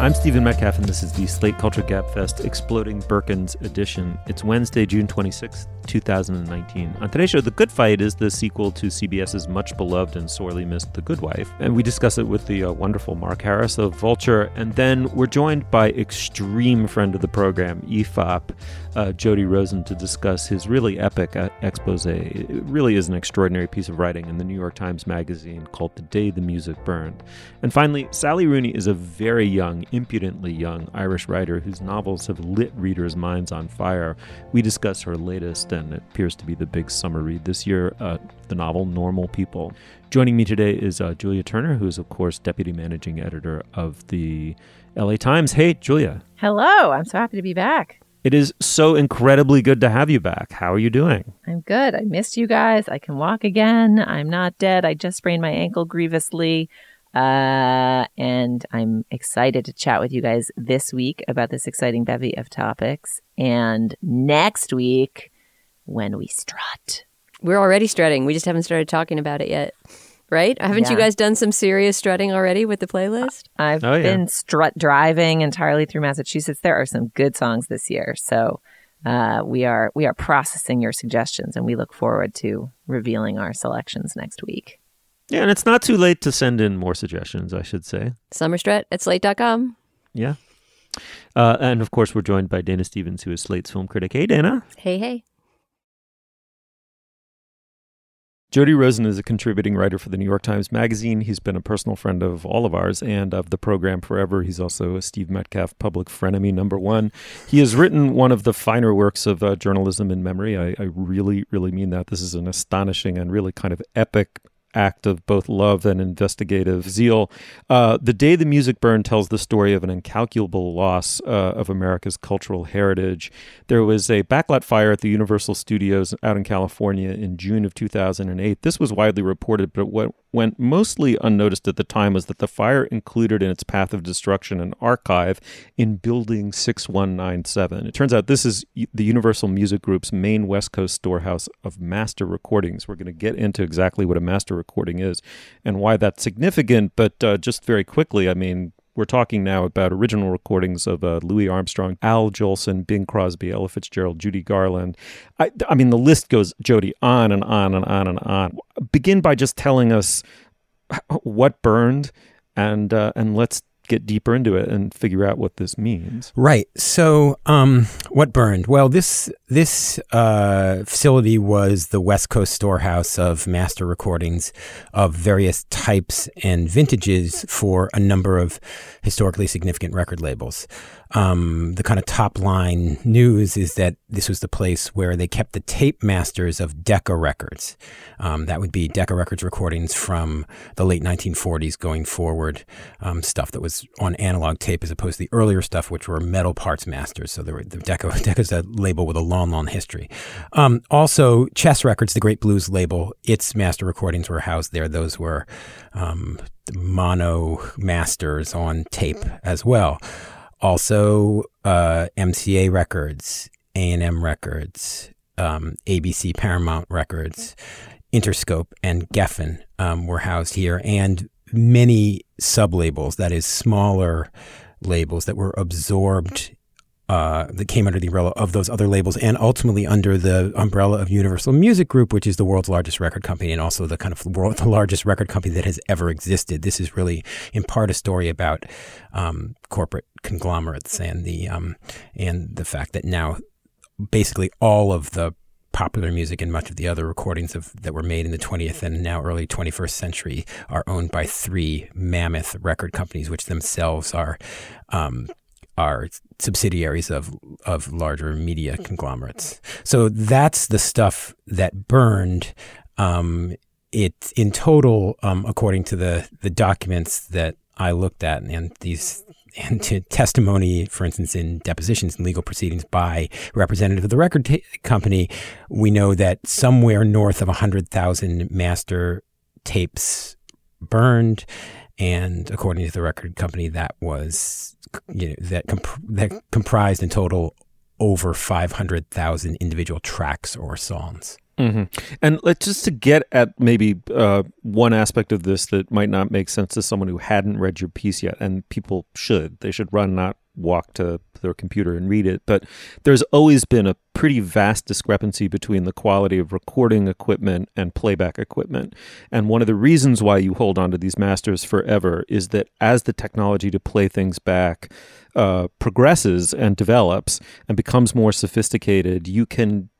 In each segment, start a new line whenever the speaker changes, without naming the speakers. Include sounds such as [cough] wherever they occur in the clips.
I'm Stephen Metcalf, and this is the Slate Culture Gabfest Exploding Birkins edition. It's Wednesday, June 26, 2019. On today's show, The Good Fight is the sequel to CBS's much beloved and sorely missed The Good Wife. And we discuss it with the uh, wonderful Mark Harris of Vulture. And then we're joined by extreme friend of the program, EFOP, uh, Jody Rosen, to discuss his really epic uh, expose. It really is an extraordinary piece of writing in the New York Times Magazine called The Day the Music Burned. And finally, Sally Rooney is a very young, impudently young Irish writer whose novels have lit readers' minds on fire. We discuss her latest, and it appears to be the big summer read this year, uh, the novel Normal People. Joining me today is uh, Julia Turner, who is, of course, deputy managing editor of the LA Times. Hey, Julia.
Hello. I'm so happy to be back.
It is so incredibly good to have you back. How are you doing?
I'm good. I missed you guys. I can walk again. I'm not dead. I just sprained my ankle grievously. Uh, and I'm excited to chat with you guys this week about this exciting bevy of topics. And next week, when we strut.
We're already strutting. We just haven't started talking about it yet. Right? Haven't
Yeah.
you guys done some serious strutting already with the playlist?
I've
Oh, yeah.
been strut driving entirely through Massachusetts. There are some good songs this year. So uh, we are we are processing your suggestions and we look forward to revealing our selections next week.
Yeah, and it's not too late to send in more suggestions, I should say.
Summer strut at slate.com.
Yeah. Uh, and of course, we're joined by Dana Stevens, who is Slate's film critic. Hey, Dana.
Hey, hey.
Jody Rosen is a contributing writer for the New York Times Magazine. He's been a personal friend of all of ours and of the program forever. He's also a Steve Metcalf public frenemy number one. He has written one of the finer works of uh, journalism in memory. I, I really, really mean that. This is an astonishing and really kind of epic act of both love and investigative zeal. Uh, the Day the Music Burned tells the story of an incalculable loss uh, of America's cultural heritage. There was a backlot fire at the Universal Studios out in California in June of 2008. This was widely reported, but what went mostly unnoticed at the time was that the fire included in its path of destruction an archive in Building 6197. It turns out this is the Universal Music Group's main West Coast storehouse of master recordings. We're going to get into exactly what a master recording is and why that's significant, but uh, just very quickly, I mean, we're talking now about original recordings of uh, Louis Armstrong, Al Jolson, Bing Crosby, Ella Fitzgerald, Judy Garland. I, I mean, the list goes, Jody, on and on and on and on. Begin by just telling us what burned, and uh, and let's get deeper into it and figure out what this means.
Right. So, um, what burned? Well, this this uh, facility was the West Coast storehouse of master recordings of various types and vintages for a number of historically significant record labels. Um, the kind of top line news is that this was the place where they kept the tape masters of Decca Records. Um, that would be Decca Records recordings from the late 1940s going forward, um, stuff that was on analog tape as opposed to the earlier stuff, which were metal parts masters. So there were, the Decca, [laughs] Decca's a label with a long, long long history. Um, also, Chess Records, the great blues label, its master recordings were housed there. Those were um, mono masters on tape as well. Also, uh, MCA Records, A&M Records, um, ABC Paramount Records, Interscope, and Geffen um, were housed here, and many sub labels, that is, smaller labels that were absorbed. Uh, that came under the umbrella of those other labels and ultimately under the umbrella of Universal Music Group, which is the world's largest record company and also the kind of world, the largest record company that has ever existed. This is really, in part, a story about um, corporate conglomerates and the um, and the fact that now basically all of the popular music and much of the other recordings of, that were made in the 20th and now early 21st century are owned by three mammoth record companies, which themselves are um, are subsidiaries of of larger media conglomerates. So that's the stuff that burned. Um, it in total, um, according to the the documents that I looked at, and these and to testimony, for instance, in depositions and legal proceedings by representative of the record ta company, we know that somewhere north of 100,000 master tapes burned and according to the record company, that was you know that comp- that comprised in total over five hundred thousand individual tracks or songs.
Mm-hmm. And let's just to get at maybe uh, one aspect of this that might not make sense to someone who hadn't read your piece yet, and people should. They should run, not walk to their computer and read it. But there's always been a pretty vast discrepancy between the quality of recording equipment and playback equipment. And one of the reasons why you hold on to these masters forever is that as the technology to play things back uh, progresses and develops and becomes more sophisticated, you can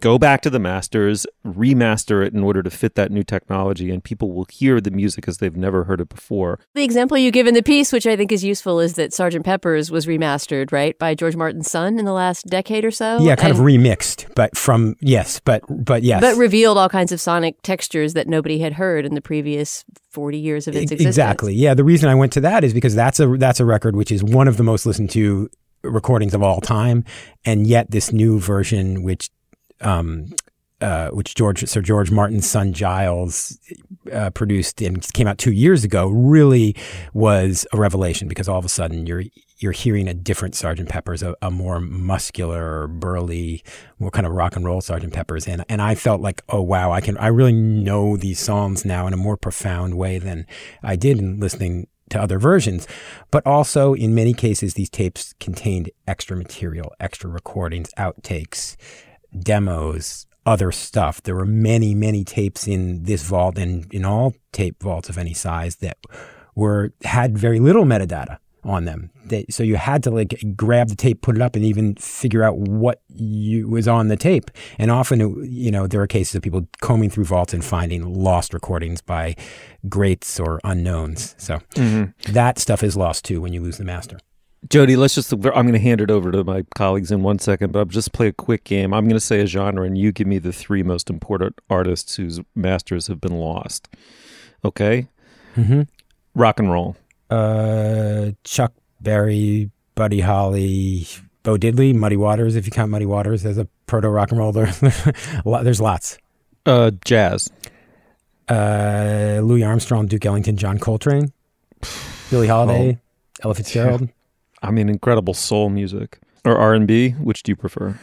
go back to the masters, remaster it in order to fit that new technology, and people will hear the music as they've never heard it before.
The example you give in the piece, which I think is useful, is that Sgt. Pepper's was remastered, right, by George Martin's son in the last decade or so.
Yeah, kind
and,
of remixed, but from yes, but but yes,
but revealed all kinds of sonic textures that nobody had heard in the previous 40 years of its existence.
Exactly. Yeah, the reason I went to that is because that's a that's a record which is one of the most listened to recordings of all time, and yet this new version, which um, uh, which George Sir George Martin's son Giles uh, produced and came out two years ago, really was a revelation because all of a sudden you're you're hearing a different Sergeant Pepper's, a, a more muscular, burly, more kind of rock and roll Sergeant Pepper's, and and I felt like, oh wow, I can I really know these songs now in a more profound way than I did in listening to other versions. But also, in many cases, these tapes contained extra material, extra recordings, outtakes demos, other stuff. There were many, many tapes in this vault and in all tape vaults of any size that were had very little metadata on them. They, so you had to like grab the tape, put it up, and even figure out what you, was on the tape. And often, you know, there are cases of people combing through vaults and finding lost recordings by greats or unknowns. So mm-hmm. that stuff is lost too when you lose the master.
Jody, let's just, I'm going to hand it over to my colleagues in one second, but I'll just play a quick game. I'm going to say a genre, and you give me the three most important artists whose masters have been lost. Okay?
Mm-hmm.
Rock and roll.
Uh, Chuck Berry, Buddy Holly, Bo Diddley, Muddy Waters, if you count Muddy Waters as a proto rock and roll. [laughs] There's lots.
Uh, jazz.
Uh, Louis Armstrong, Duke Ellington, John Coltrane, Billie Holiday, oh. Ella Fitzgerald. [laughs]
I mean, incredible soul music or R and B. Which do you prefer?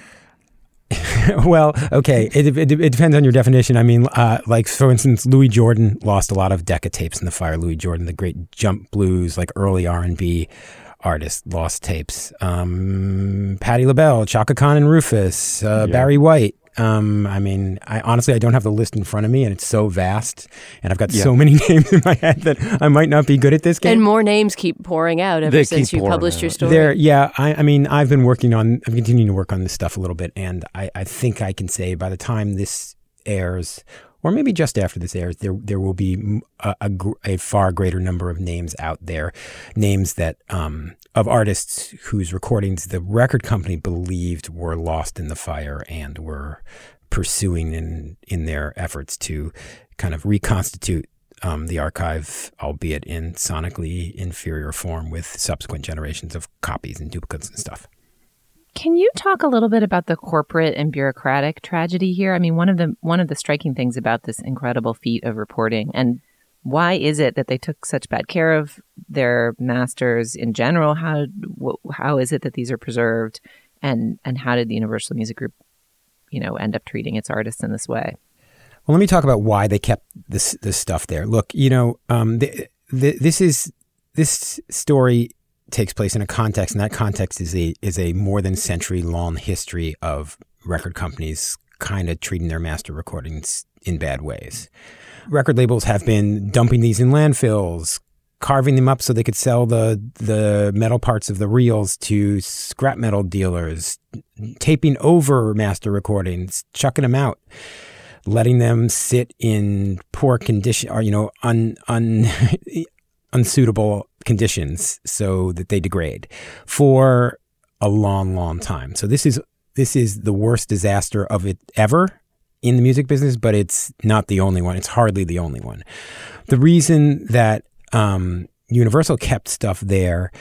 [laughs]
well, okay, it, it, it, depends on your definition. I mean, uh, like for instance, Louis Jordan lost a lot of Decca tapes in the fire. Louis Jordan, the great jump blues, like early R and B artist, lost tapes. Um, Patti LaBelle, Chaka Khan and Rufus, uh, yeah. Barry White, um, I mean, I honestly I don't have the list in front of me, and it's so vast, and I've got yeah. so many [laughs] names in my head that I might not be good at this game.
And more names keep pouring out ever
they
since you published
out.
your story.
There, yeah. I, I, mean, I've been working on, I'm continuing to work on this stuff a little bit, and I, I think I can say by the time this airs, or maybe just after this airs, there there will be a, a, a far greater number of names out there, names that um, of artists whose recordings the record company believed were lost in the fire and were pursuing in in their efforts to kind of reconstitute um, the archive, albeit in sonically inferior form, with subsequent generations of copies and duplicates and stuff.
Can you talk a little bit about the corporate and bureaucratic tragedy here? I mean, one of the one of the striking things about this incredible feat of reporting and why is it that they took such bad care of their masters in general? How how is it that these are preserved, and and how did the Universal Music Group, you know, end up treating its artists in this way?
Well, let me talk about why they kept this this stuff there. Look, you know, um, the, the, this is this story takes place in a context, and that context is a is a more than century long history of record companies kind of treating their master recordings in bad ways. Record labels have been dumping these in landfills, carving them up so they could sell the the metal parts of the reels to scrap metal dealers, taping over master recordings, chucking them out, letting them sit in poor condition or you know un un [laughs] unsuitable conditions so that they degrade for a long long time. So this is this is the worst disaster of it ever in the music business, but it's not the only one. It's hardly the only one. The reason that um, Universal kept stuff there,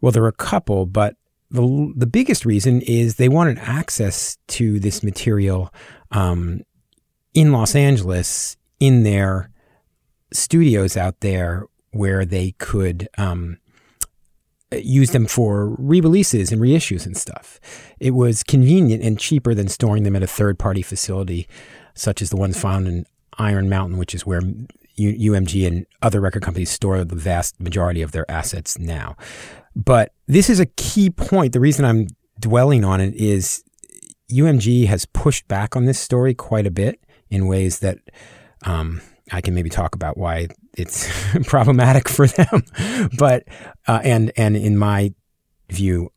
well, there were a couple, but the the biggest reason is they wanted access to this material um, in Los Angeles in their studios out there where they could um, use them for re-releases and reissues and stuff. It was convenient and cheaper than storing them at a third-party facility, such as the ones found in Iron Mountain, which is where U- UMG and other record companies store the vast majority of their assets now. But this is a key point. The reason I'm dwelling on it is UMG has pushed back on this story quite a bit in ways that um, I can maybe talk about why it's [laughs] problematic for them, [laughs] but uh, and and in my view,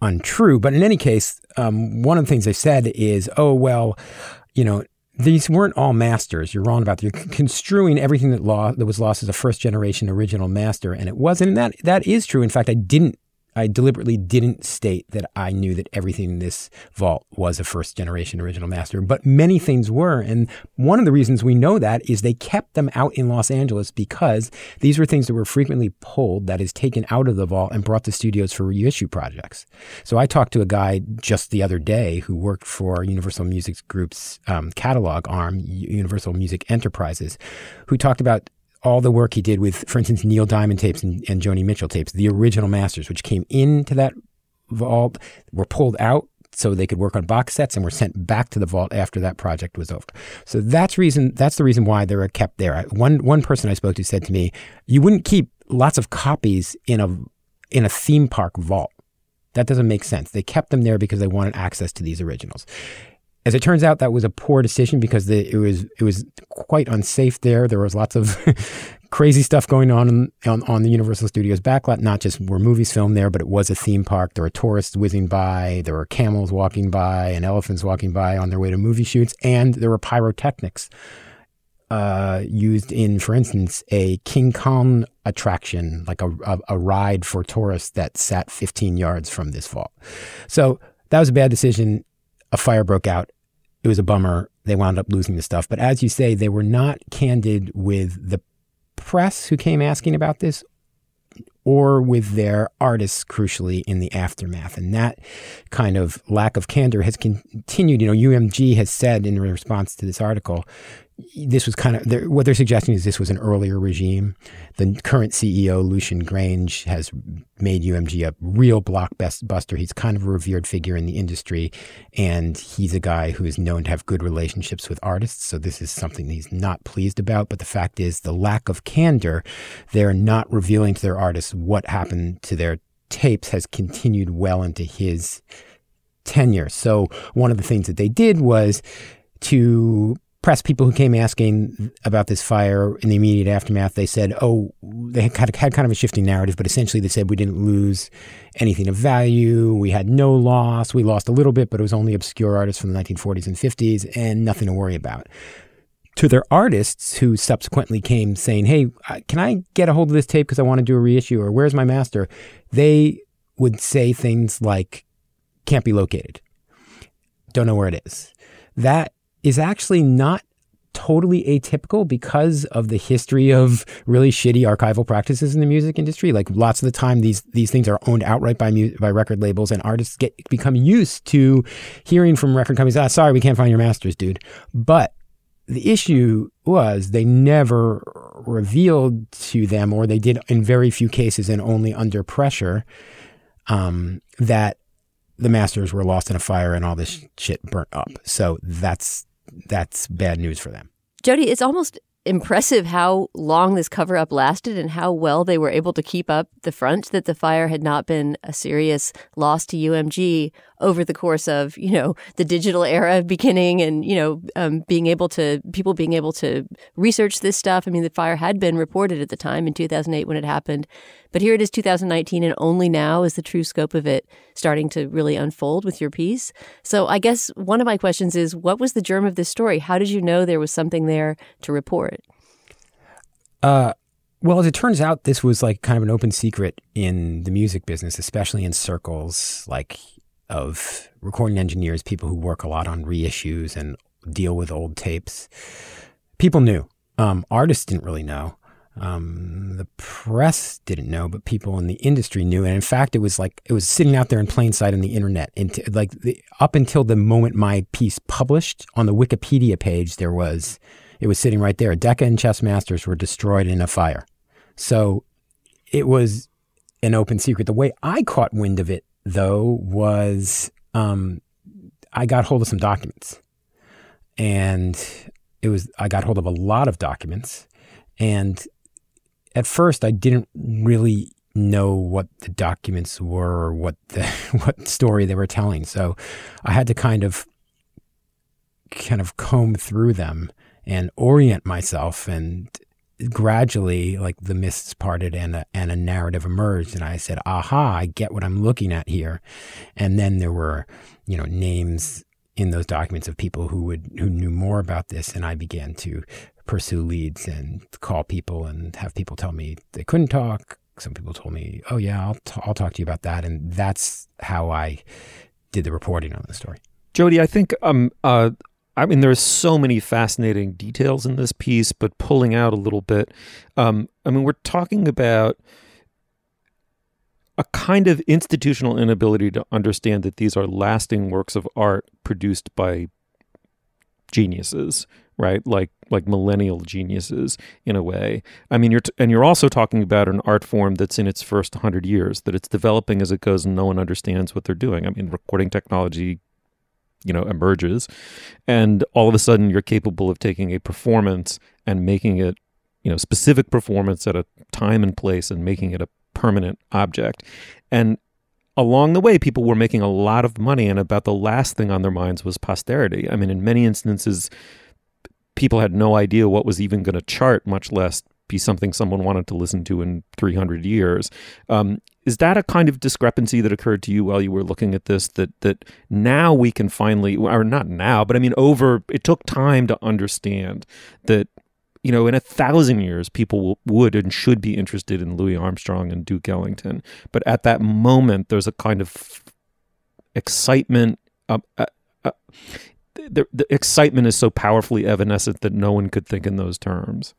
untrue. But in any case, um, one of the things they said is, oh well, you know. These weren't all masters. You're wrong about that. You're construing everything that law that was lost as a first generation original master, and it wasn't. And that that is true. In fact, I didn't I deliberately didn't state that I knew that everything in this vault was a first generation original master, but many things were. And one of the reasons we know that is they kept them out in Los Angeles because these were things that were frequently pulled, that is, taken out of the vault and brought to studios for reissue projects. So I talked to a guy just the other day who worked for Universal Music Group's um, catalog arm, Universal Music Enterprises, who talked about all the work he did with, for instance, Neil Diamond tapes and, and Joni Mitchell tapes, the original masters, which came into that vault, were pulled out so they could work on box sets and were sent back to the vault after that project was over. So that's reason that's the reason why they were kept there. One one person I spoke to said to me, "You wouldn't keep lots of copies in a in a theme park vault. That doesn't make sense. They kept them there because they wanted access to these originals. As it turns out, that was a poor decision because the, it was it was quite unsafe there. There was lots of [laughs] crazy stuff going on, on on the Universal Studios backlot. Not just were movies filmed there, but it was a theme park. There were tourists whizzing by. There were camels walking by and elephants walking by on their way to movie shoots, and there were pyrotechnics uh, used in, for instance, a King Kong attraction, like a, a, a ride for tourists that sat 15 yards from this vault. So that was a bad decision a fire broke out. It was a bummer. They wound up losing the stuff. But as you say, they were not candid with the press who came asking about this or with their artists, crucially, in the aftermath. And that kind of lack of candor has continued. You know, UMG has said in response to this article this was kind of what they're suggesting is this was an earlier regime. The current CEO Lucian Grainge has made UMG a real blockbuster. He's kind of a revered figure in the industry, and he's a guy who is known to have good relationships with artists. So this is something he's not pleased about. But the fact is, the lack of candor, they're not revealing to their artists what happened to their tapes, has continued well into his tenure. So one of the things that they did was to press people who came asking about this fire in the immediate aftermath, they said, oh, they had kind, of, had kind of a shifting narrative, but essentially they said we didn't lose anything of value. We had no loss. We lost a little bit, but it was only obscure artists from the 1940s and 50s and nothing to worry about. To their artists who subsequently came saying, hey, can I get a hold of this tape because I want to do a reissue or where's my master? They would say things like, can't be located. Don't know where it is. That is actually not totally atypical because of the history of really shitty archival practices in the music industry. Like lots of the time, these these things are owned outright by mu- by record labels, and artists get become used to hearing from record companies, "Ah, sorry, we can't find your masters, dude." But the issue was they never revealed to them, or they did in very few cases and only under pressure, um, that the masters were lost in a fire and all this shit burnt up. So that's that's bad news for them.
Jody, it's almost impressive how long this cover up lasted and how well they were able to keep up the front that the fire had not been a serious loss to UMG over the course of, you know, the digital era beginning and, you know, um, being able to, people being able to research this stuff. I mean, the fire had been reported at the time in 2008 when it happened. But here it is 2019, and only now is the true scope of it starting to really unfold with your piece. So I guess one of my questions is what was the germ of this story? How did you know there was something there to report?
Uh, well, as it turns out, this was like kind of an open secret in the music business, especially in circles like of recording engineers, people who work a lot on reissues and deal with old tapes. People knew. Um, artists didn't really know. Um, the press didn't know, but people in the industry knew. And in fact, it was like it was sitting out there in plain sight on the internet. And like the, up until the moment my piece published on the Wikipedia page, there was it was sitting right there. Decca and Chess Masters were destroyed in a fire. So it was an open secret. The way I caught wind of it, though, was um, I got hold of some documents, and it was I got hold of a lot of documents, and at first I didn't really know what the documents were or what the [laughs] what story they were telling. So I had to kind of kind of comb through them and orient myself and gradually like the mists parted and a, and a narrative emerged and I said aha I get what I'm looking at here. And then there were you know names in those documents of people who would who knew more about this and I began to pursue leads and call people and have people tell me they couldn't talk. Some people told me oh yeah I'll t- I'll talk to you about that and that's how I did the reporting on the story.
Jody, I think um uh I mean there's so many fascinating details in this piece, but pulling out a little bit, um, I mean we're talking about a kind of institutional inability to understand that these are lasting works of art produced by geniuses, right? Like like millennial geniuses in a way. I mean, you're t- and you're also talking about an art form that's in its first hundred years, that it's developing as it goes, and no one understands what they're doing. I mean, recording technology, you know, emerges, and all of a sudden you're capable of taking a performance and making it, you know, specific performance at a time and place, and making it a permanent object, and along the way, people were making a lot of money, and about the last thing on their minds was posterity. I mean, in many instances, people had no idea what was even going to chart, much less be something someone wanted to listen to in 300 years. Um, is that a kind of discrepancy that occurred to you while you were looking at this? That that now we can finally, or not now, but I mean, over it took time to understand that you know, in a thousand years, people would and should be interested in Louis Armstrong and Duke Ellington. But at that moment, there's a kind of excitement. Uh, uh, uh, the, the excitement is so powerfully evanescent that no one could think in those terms.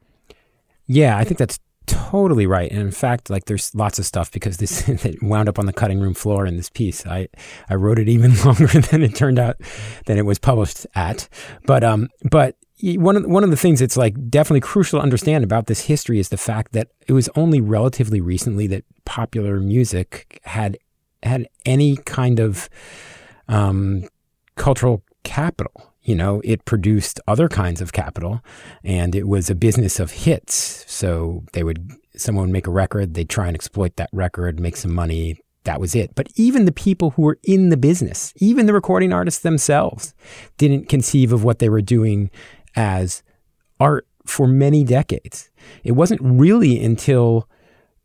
Yeah, I think that's totally right. And in fact, like there's lots of stuff because this [laughs] it wound up on the cutting room floor in this piece. I I wrote it even [laughs] longer than it turned out than it was published at. But um but one of one of the things that's like definitely crucial to understand about this history is the fact that it was only relatively recently that popular music had had any kind of um, cultural capital. You know, it produced other kinds of capital, and it was a business of hits. So they would someone would make a record, they'd try and exploit that record, make some money. That was it. But even the people who were in the business, even the recording artists themselves, didn't conceive of what they were doing as art for many decades. It wasn't really until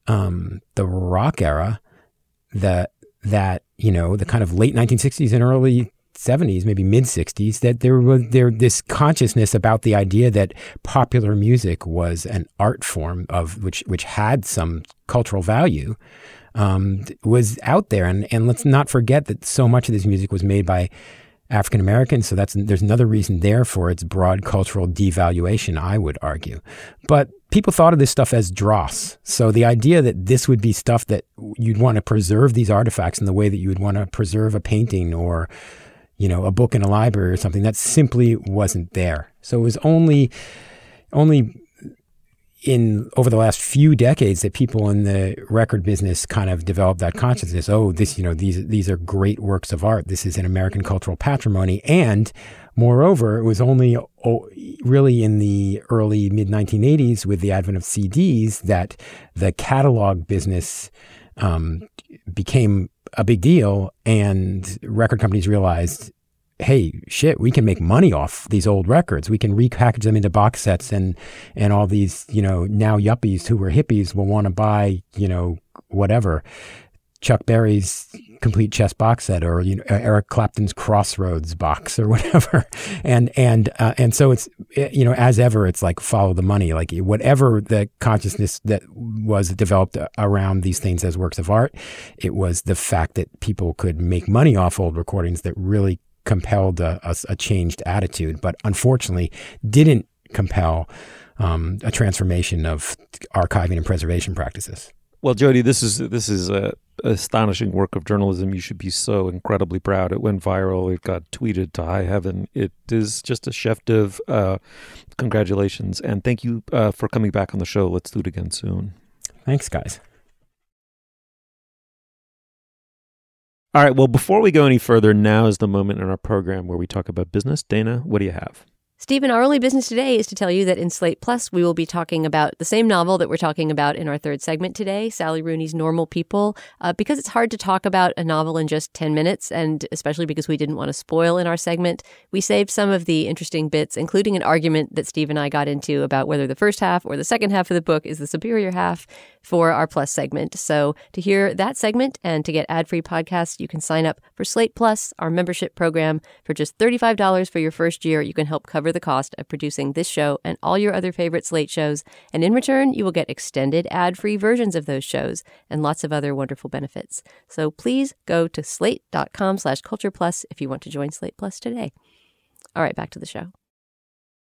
um, the rock era that that you know the kind of late 1960s and early 70s, maybe mid 60s, that there was there this consciousness about the idea that popular music was an art form of which which had some cultural value um, was out there, and and let's not forget that so much of this music was made by African Americans. So that's there's another reason there for its broad cultural devaluation, I would argue. But people thought of this stuff as dross. So the idea that this would be stuff that you'd want to preserve these artifacts in the way that you would want to preserve a painting or you know a book in a library or something that simply wasn't there. So it was only only in over the last few decades that people in the record business kind of developed that consciousness. Oh, this, you know, these these are great works of art. This is an American cultural patrimony. And moreover, it was only really in the early mid 1980s with the advent of CDs that the catalog business um, became a big deal, and record companies realized hey, shit, we can make money off these old records. We can repackage them into box sets and and all these, you know, now yuppies who were hippies will want to buy, you know, whatever. Chuck Berry's complete chess box set or you know Eric Clapton's Crossroads box or whatever. [laughs] And and uh, and so it's eh, you know as ever it's like follow the money like whatever the consciousness that was developed around these things as works of art it was the fact that people could make money off old recordings that really compelled a, a, a changed attitude, but unfortunately didn't compel um, a transformation of archiving and preservation practices.
Well, Jody, this is this is a astonishing work of journalism. You should be so incredibly proud. It went viral. It got tweeted to high heaven. It is just a chef d'oeuvre. Uh, congratulations and thank you uh, for coming back on the show. Let's do it again soon.
Thanks, guys.
All right. Well, before we go any further, now is the moment in our program where we talk about business. Dana, what do you have?
Stephen, our only business today is to tell you that in Slate Plus, we will be talking about the same novel that we're talking about in our third segment today, Sally Rooney's Normal People. Uh, because it's hard to talk about a novel in just 10 minutes, and especially because we didn't want to spoil in our segment, we saved some of the interesting bits, including an argument that Steve and I got into about whether the first half or the second half of the book is the superior half for our Plus segment. So to hear that segment and to get ad free podcasts, you can sign up for Slate Plus, our membership program. For just $35 for your first year, you can help cover the cost of producing this show and all your other favorite Slate shows. And in return, you will get extended ad free versions of those shows and lots of other wonderful benefits. So please go to slate.com slash culture plus if you want to join Slate Plus today. All right, back to the show.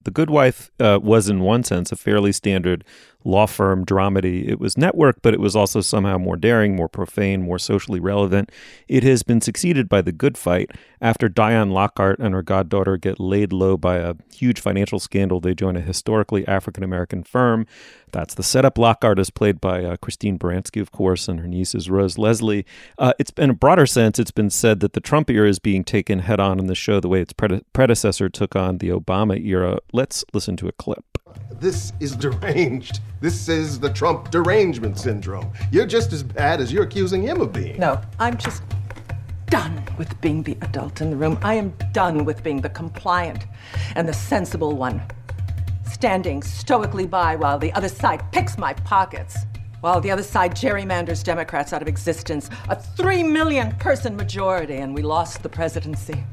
The Good Wife uh, was, in one sense, a fairly standard law firm dramedy. It was network, but it was also somehow more daring, more profane, more socially relevant. It has been succeeded by The Good Fight. After Diane Lockhart and her goddaughter get laid low by a huge financial scandal, they join a historically African American firm. That's the setup. Lockhart is played by uh, Christine Baranski, of course, and her niece is Rose Leslie. Uh, it's in a broader sense, it's been said that the Trump era is being taken head on in the show the way its prede- predecessor took on the Obama era. Let's listen to a clip.
This is deranged. This is the Trump derangement syndrome. You're just as bad as you're accusing him of being.
No, I'm just done with being the adult in the room. I am done with being the compliant and the sensible one. Standing stoically by while the other side picks my pockets. While the other side gerrymanders Democrats out of existence. A three million person majority, and we lost the presidency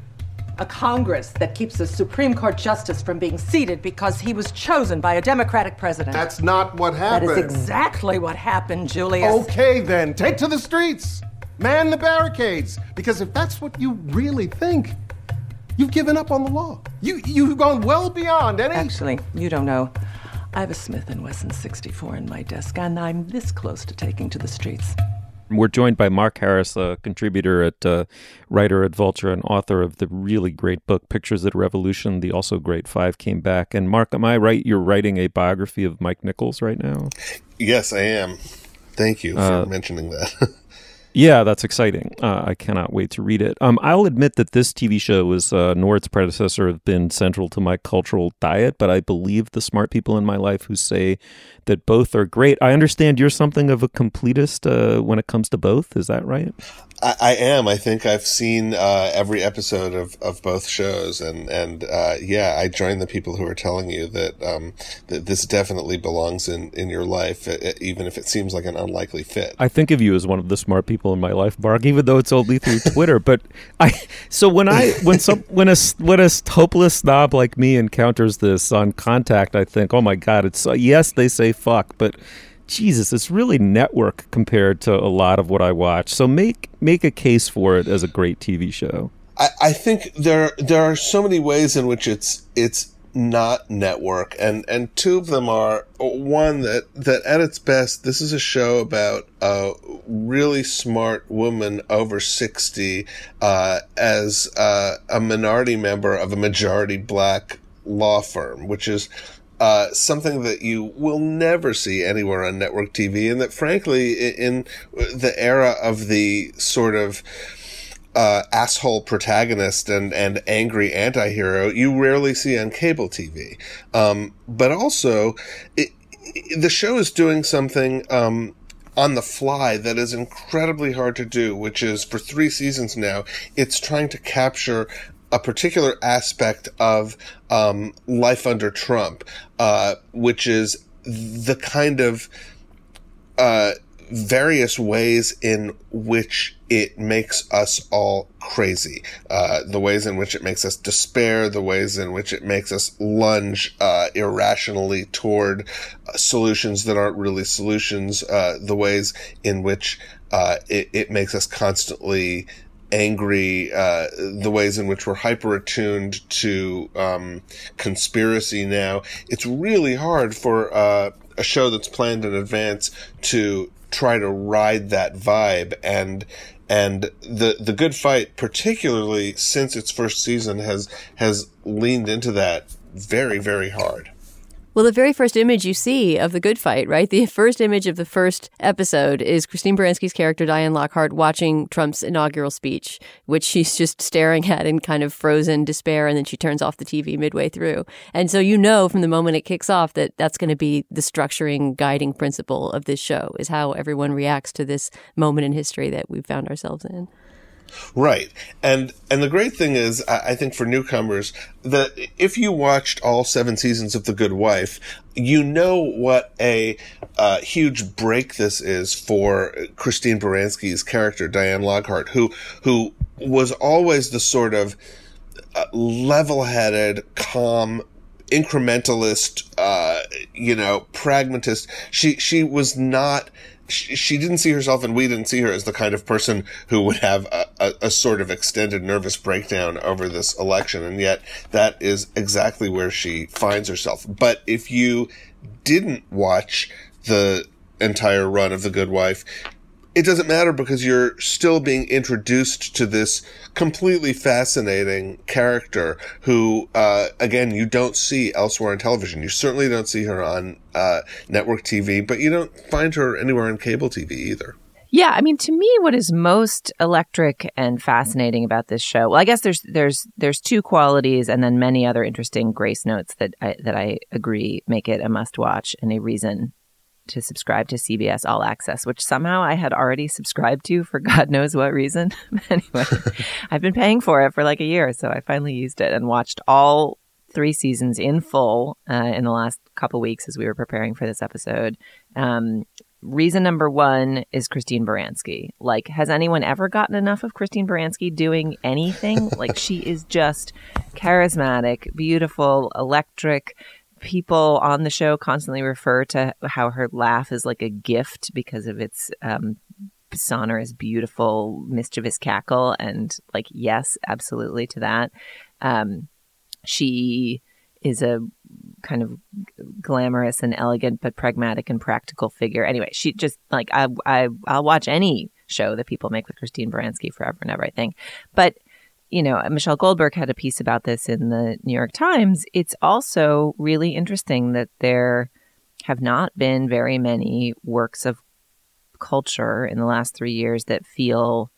a Congress that keeps a Supreme Court justice from being seated because he was chosen by a Democratic president.
That's not what happened.
That is exactly what happened, Julius.
Okay, then, take to the streets. Man the barricades. Because if that's what you really think, you've given up on the law. You, you've gone well beyond any.
Actually, you don't know. I have a Smith & Wesson 64 in my desk, and I'm this close to taking to the streets.
We're joined by Mark Harris, a contributor at uh, writer at Vulture and author of the really great book Pictures at a Revolution. The also great Five came back. And Mark, am I right? You're writing a biography of Mike Nichols right now.
Yes, I am. Thank you for uh, mentioning that. [laughs]
Yeah, that's exciting. Uh, I cannot wait to read it. Um, I'll admit that this TV show was, uh, nor its predecessor, have been central to my cultural diet, but I believe the smart people in my life who say that both are great. I understand you're something of a completist uh, when it comes to both. Is that right?
I, I am. I think I've seen uh, every episode of, of both shows, and and uh, yeah, I join the people who are telling you that um, that this definitely belongs in in your life, even if it seems like an unlikely fit.
I think of you as one of the smart people in my life, Mark, even though it's only through Twitter. but I so when I when some when a when a hopeless snob like me encounters this on Contact, I think, oh my god, it's yes, they say fuck, but Jesus, it's really network compared to a lot of what I watch. So make make a case for it as a great TV show.
I, I think there there are so many ways in which it's it's not network and and two of them are one that that at its best this is a show about a really smart woman over 60 uh, as uh, a minority member of a majority black law firm which is uh, something that you will never see anywhere on network TV, and that frankly, in the era of the sort of uh, asshole protagonist and, and angry anti-hero you rarely see on cable TV. Um, but also, it, the show is doing something um, on the fly that is incredibly hard to do, which is for three seasons now, it's trying to capture a particular aspect of um, life under Trump, uh, which is the kind of uh, various ways in which it makes us all crazy. Uh, the ways in which it makes us despair, the ways in which it makes us lunge uh, irrationally toward uh, solutions that aren't really solutions, uh, the ways in which uh, it, it makes us constantly angry, uh, the ways in which we're hyper attuned to um, conspiracy now. It's really hard for uh, a show that's planned in advance to try to ride that vibe and and the the good fight particularly since its first season has has leaned into that very very hard
Well, the very first image you see of the good fight, right? The [laughs] first image of the first episode is Christine Baranski's character, Diane Lockhart, watching Trump's inaugural speech, which [laughs] she's just staring at in kind of frozen despair. And then she turns off the TV midway through. And so you know from the moment it kicks off that that's going to be the structuring, guiding principle of this show is how everyone reacts to this moment in history that we've found ourselves in.
Right. And and the great thing is I think for newcomers that if you watched all 7 seasons of The Good Wife, you know what a uh, huge break this is for Christine Baranski's character Diane Lockhart who who was always the sort of uh, level-headed, calm incrementalist, uh, you know, pragmatist. She she was not she, didn't see herself and we didn't see her as the kind of person who would have a, a, a, sort of extended nervous breakdown over this election. And yet that is exactly where she finds herself. But if you didn't watch the entire run of The Good Wife, it doesn't matter because you're still being introduced to this completely fascinating character who, uh, again, you don't see elsewhere on television. You certainly don't see her on uh, network TV, but you don't find her anywhere on cable TV either.
Yeah, I mean, to me, what is most electric and fascinating about this show? Well, I guess there's there's there's two qualities, and then many other interesting grace notes that I, that I agree make it a must watch and a reason to subscribe to CBS All Access, which somehow I had already subscribed to for [laughs] God knows what reason. [laughs] anyway, [laughs] I've been paying for it for like a year, so I finally used it and watched all three seasons in full uh, in the last couple weeks as we were preparing for this episode. Um, reason number one is Christine Baranski. Like, has anyone ever gotten enough of Christine Baranski doing anything? like, she is just charismatic, beautiful, electric people on the show constantly refer to how her laugh is like a gift because of its um, sonorous, beautiful, mischievous cackle. And like, yes, absolutely to that. Um, she is a kind of glamorous and elegant, but pragmatic and practical figure. Anyway, she just like I I I'll watch any show that people make with Christine Baranski forever and ever. I think, but you know, Michelle Goldberg had a piece about this in the New York Times. It's also really interesting that there have not been very many works of culture in the last three years that feel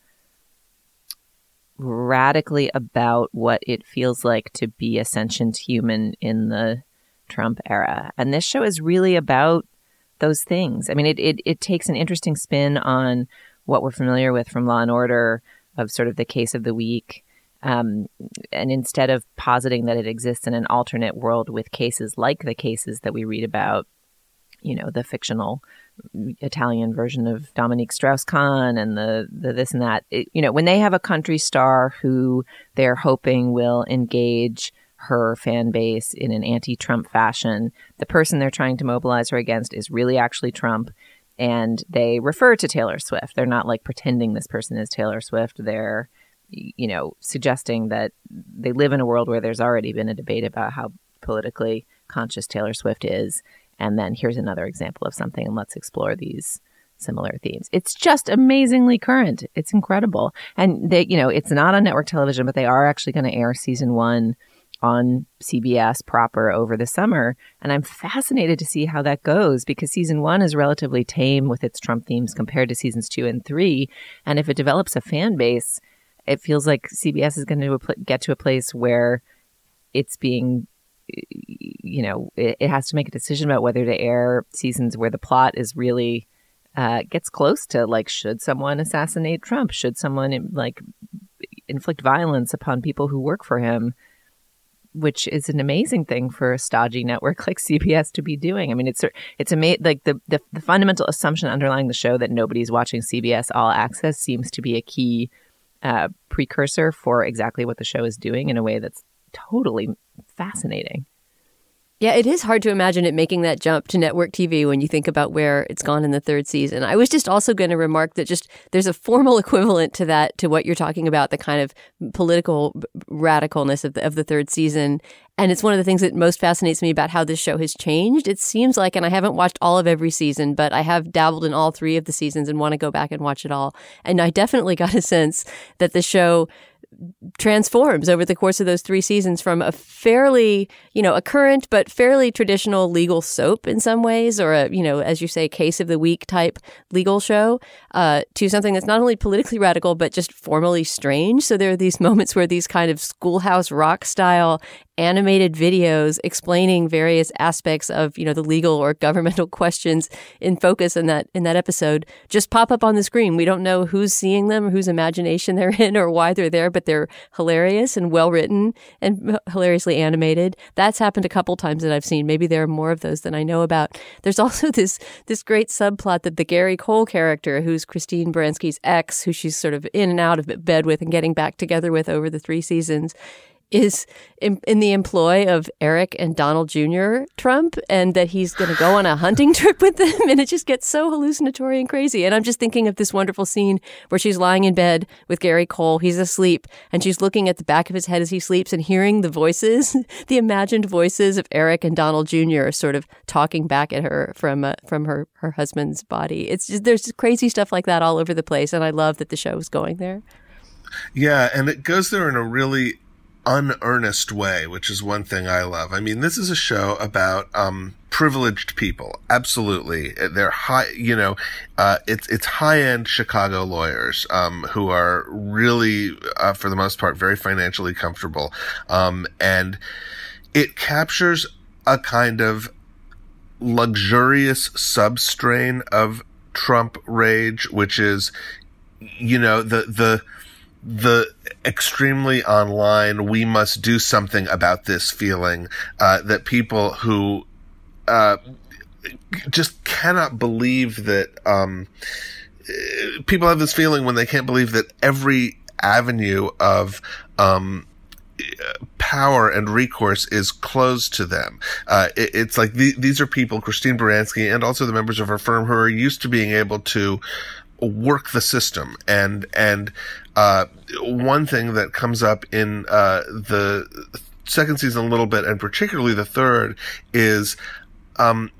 radically about what it feels like to be a sentient human in the Trump era. And this show is really about those things. I mean, it, it, it takes an interesting spin on what we're familiar with from Law and Order of sort of the case of the week um, and instead of positing that it exists in an alternate world with cases like the cases that we read about, you know, the fictional Italian version of Dominique Strauss-Kahn and the, the this and that, it, you know, when they have a country star who they're hoping will engage her fan base in an anti-Trump fashion, the person they're trying to mobilize her against is really actually Trump. And they refer to Taylor Swift. They're not like pretending this person is Taylor Swift. They're you know, suggesting that they live in a world where there's already been a debate about how politically conscious Taylor Swift is. And then here's another example of something, and let's explore these similar themes. It's just amazingly current. It's incredible. And they, you know, it's not on network television, but they are actually going to air season one on CBS proper over the summer. And I'm fascinated to see how that goes because season one is relatively tame with its Trump themes compared to seasons two and three. And if it develops a fan base, it feels like CBS is going to get to a place where it's being you know it, has to make a decision about whether to air seasons where the plot is really uh, gets close to like should someone assassinate Trump should someone like inflict violence upon people who work for him which is an amazing thing for a stodgy network [laughs] like CBS to be doing. I mean, it's it's amazing. Like the, the the fundamental assumption underlying the show that nobody's watching CBS All Access seems to be a key uh, precursor for exactly what the show is doing in a way that's totally fascinating.
Yeah, it is hard to imagine it making that jump to network TV when you think about where it's gone in the third season. I was just also going to remark that just there's a formal [laughs] equivalent to that to what you're talking about, the kind of political radicalness of the, of the third season. And it's one of the things that most fascinates me about how this show has changed. It seems like, and I haven't watched all of every season, but I have dabbled in all three of the seasons and want to go back and watch it all. And I definitely [laughs] got a sense that the show transforms over the course of those three seasons from a fairly, you know, a current but fairly traditional legal soap in some ways, or a, you know, as you say, case of the week type legal show, uh, to something that's not only politically radical but just formally strange. So there are these [laughs] moments where these kind of schoolhouse rock style animated videos explaining various aspects of you know the legal or governmental [laughs] questions in focus in that in that episode just pop up on the screen. We don't know who's seeing them whose imagination [laughs] they're in or why they're there, but they're hilarious and well written and hilariously animated. That's happened a couple times that I've seen. Maybe there are more of those than I know about. There's [laughs] also this this great subplot that the Gary Cole character, who's Christine Baranski's ex, who she's sort of in and out of bed with and getting back together with over the three seasons, is in, in, the employ of Eric and Donald Jr. Trump and that he's going to go on a hunting [laughs] trip with them. And it just gets so hallucinatory and crazy. And I'm just thinking of this wonderful scene where she's lying in bed with Gary Cole. He's asleep and she's looking at the back of his head as he sleeps and hearing the voices, [laughs] the imagined voices of Eric and Donald Jr. sort of talking back at her from, uh, from her, her husband's body. It's just, there's just crazy stuff like that all over the place. And I love that the show is going there.
Yeah, and it goes there in a really unearnest way, which is one thing I love. I mean, this is a show about um, privileged people. Absolutely, they're high. You know, uh, it's it's high end Chicago lawyers um, who are really, uh, for the most part, very financially comfortable, um, and it captures a kind of luxurious substrain of Trump rage, which is, you know, the the the extremely online, we must do something about this feeling uh, that people who uh, just cannot believe that um, people have this feeling when they can't believe that every avenue of um, power and recourse is closed to them. Uh, it, it's like the, these are people, Christine Baranski and also the members of her firm who are used to being able to work the system and and uh, one thing that comes up in uh, the second season a little bit and particularly the third is um,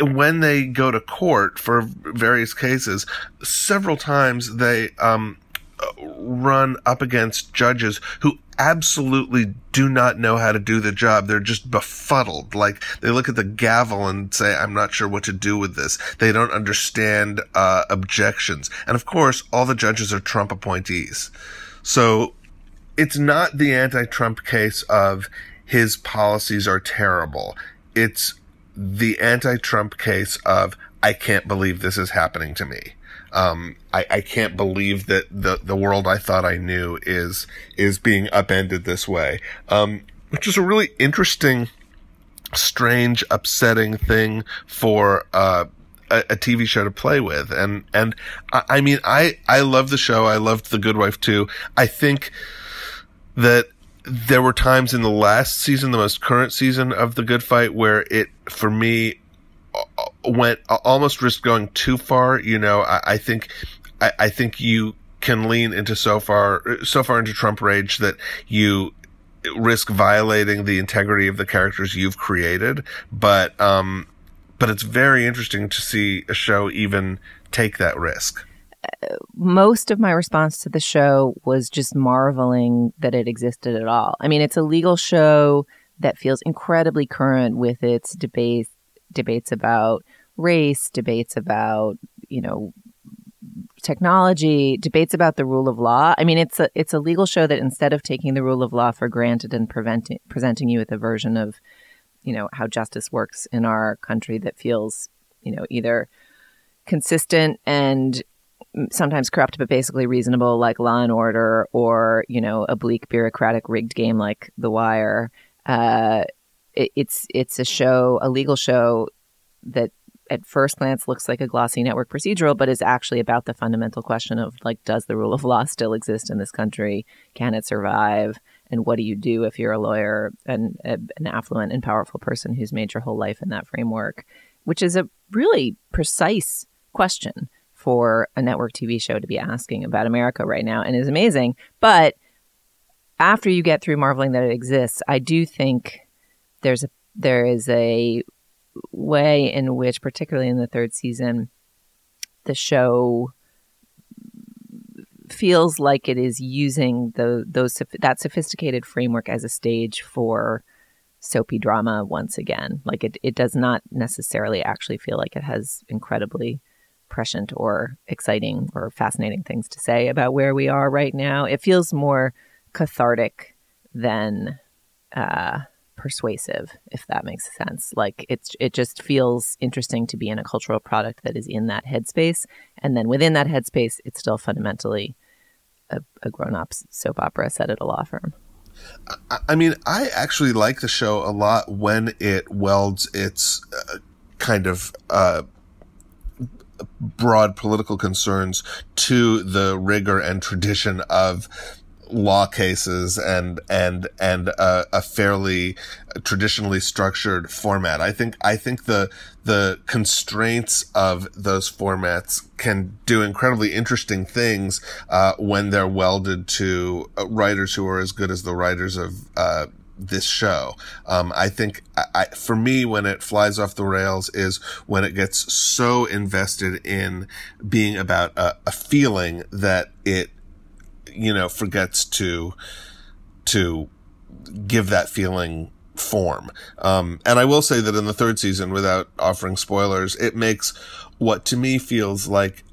when they go to court for various cases several times they um, run up against judges who absolutely do not know how to do the job. They're just befuddled. Like they look at the gavel and say, I'm not sure what to do with this. They don't understand, uh, objections. And of course, all the judges are Trump appointees. So it's not the anti-Trump case of his policies are terrible. It's the anti-Trump case of I can't believe this is happening to me. Um, I, I can't believe that the, the world I thought I knew is, is being upended this way. Um, which is a really interesting, strange, upsetting thing for, uh, a, TV show to play with. And, and I, I mean, I, I love the show. I loved The Good Wife too. I think that there were times in the last season, the most current season of The Good Fight, where it, for me, went almost risked going too far. You know, I, I think, I, I, think you can lean into so far, so far into Trump rage that you risk violating the integrity of the characters you've created. But, um, but it's very interesting to see a show even take that risk.
most of my response to the show was just marveling that it existed at all. I mean, it's a legal show that feels incredibly current with its debates debates about race, debates about, you know, technology, debates about the rule of law. I mean, it's a it's a legal show that instead of taking the rule of law for granted and preventing presenting you with a version of, you know, how justice works in our country that feels, you know, either consistent and sometimes corrupt but basically reasonable like law and order or you know a bleak bureaucratic rigged game like the wire uh, it's it's a show, a legal show that at first glance looks like a glossy network procedural, but is actually about the fundamental question of like, does the rule of law still exist in this country? Can it survive? And what do you do if you're a lawyer and uh, an affluent and powerful person who's made your whole life in that framework? Which is a really precise question for a network TV show to be asking about America right now and is amazing. But after you get through marveling that it exists, I do think there's a there is a way in which, particularly in the third season, the show feels like it is using the those that sophisticated framework as a stage for soapy drama once again. Like it, it does not necessarily actually feel like it has incredibly prescient or exciting or fascinating things to say about where we are right now. It feels more cathartic than uh, persuasive, if that makes sense. Like it's it just feels interesting to be in a cultural product that is in that headspace, and then within that headspace, it's still fundamentally a, a grown-up soap opera set at a law firm.
I mean, I actually like the show a lot when it welds its uh, kind of uh, broad political concerns to the rigor and tradition of law cases and and and uh, a fairly traditionally structured format. I think I think the the constraints of those formats can do incredibly interesting things uh, when they're welded to uh, writers who are as good as the writers of uh, this show. Um, I think I, for me, when it flies off the rails is when it gets so invested in being about a, a feeling that it you know, forgets to, to give that feeling form. Um, and I will say that in the third season, without offering spoilers, it makes what to me feels like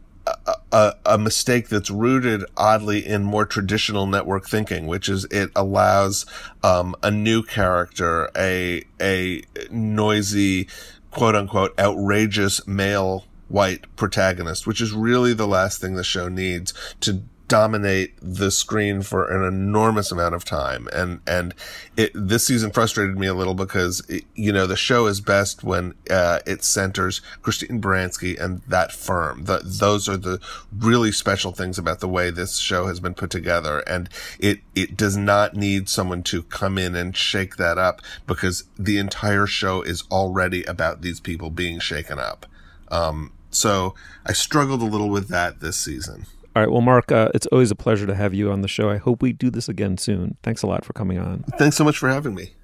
a, a, a, mistake that's rooted oddly in more traditional network thinking, which is it allows um, a new character, a a noisy, quote unquote, outrageous male white protagonist, which is really the last thing the show needs to dominate the screen for an enormous amount of time. And, and it, this season frustrated me a little because, it, you know, the show is best when, uh, it centers Christine Baranski and that firm. The, those are the really special things about the way this show has been put together. And it, it does not need someone to come in and shake that up because the entire show is already about these people being shaken up. Um, so I struggled a little with that this season.
All right. Well, Mark, uh, it's always a pleasure to have you on the show. I hope we do this again soon. Thanks a lot for coming on.
Thanks so much for having me.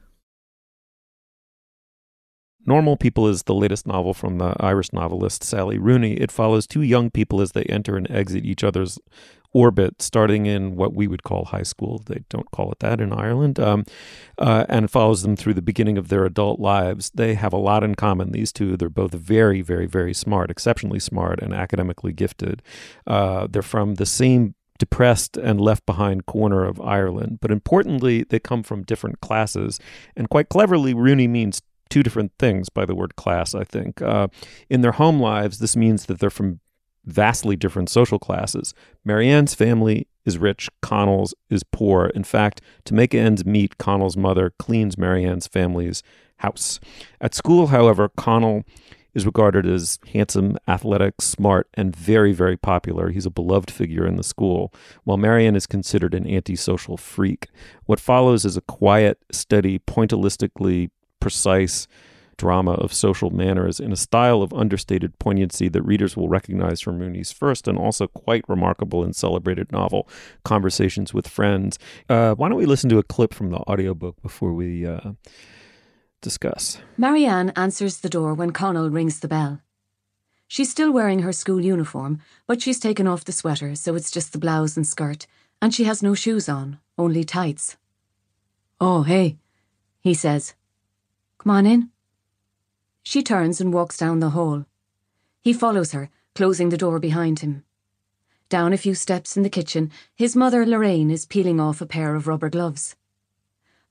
Normal People is the latest novel from the Irish novelist Sally Rooney. It follows two young people as they enter and exit each other's orbit, starting in what we would call high school. They don't call it that in Ireland, um, uh, and follows them through the beginning of their adult lives. They have a lot in common. These two, they're both very, very, very smart, exceptionally smart, and academically gifted. Uh, they're from the same depressed and left behind corner of Ireland, but importantly, they come from different classes. And quite cleverly, Rooney means two different things by the word class, I think. Uh, in their home lives, this means that they're from vastly different social classes. Marianne's family is rich, Connell's is poor. In fact, to make ends meet, Connell's mother cleans Marianne's family's house. At school, however, Connell is regarded as handsome, athletic, smart, and very, very popular. He's a beloved figure in the school, while Marianne is considered an antisocial freak. What follows is a quiet, steady, pointillistically precise, drama of social manners in a style of understated poignancy that readers will recognize from Rooney's first and also quite remarkable and celebrated novel, Conversations with Friends. Uh, why don't we listen to a clip from the audiobook before we uh, discuss?
Marianne answers the door when Connell rings the bell. She's still wearing her school uniform, but she's taken off the sweater, so it's just the blouse and skirt, and she has no shoes on, only tights. Oh, hey, he says. Come on in. She turns and walks down the hall. He follows her, closing the door behind him. Down a few steps in the kitchen, his mother Lorraine is peeling off a pair of rubber gloves.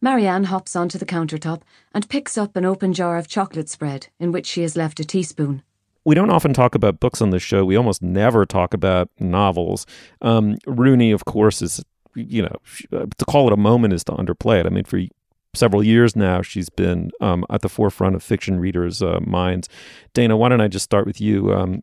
Marianne hops onto the countertop and picks up an open jar of chocolate spread in which she has left a teaspoon.
We don't often talk about books on this show. We almost never talk about novels. Um, Rooney, of course, is you know to call it a moment is to underplay it. I mean, for several years now, she's been um, at the forefront of fiction readers' uh, minds. Dana, why don't I just start with you? Um,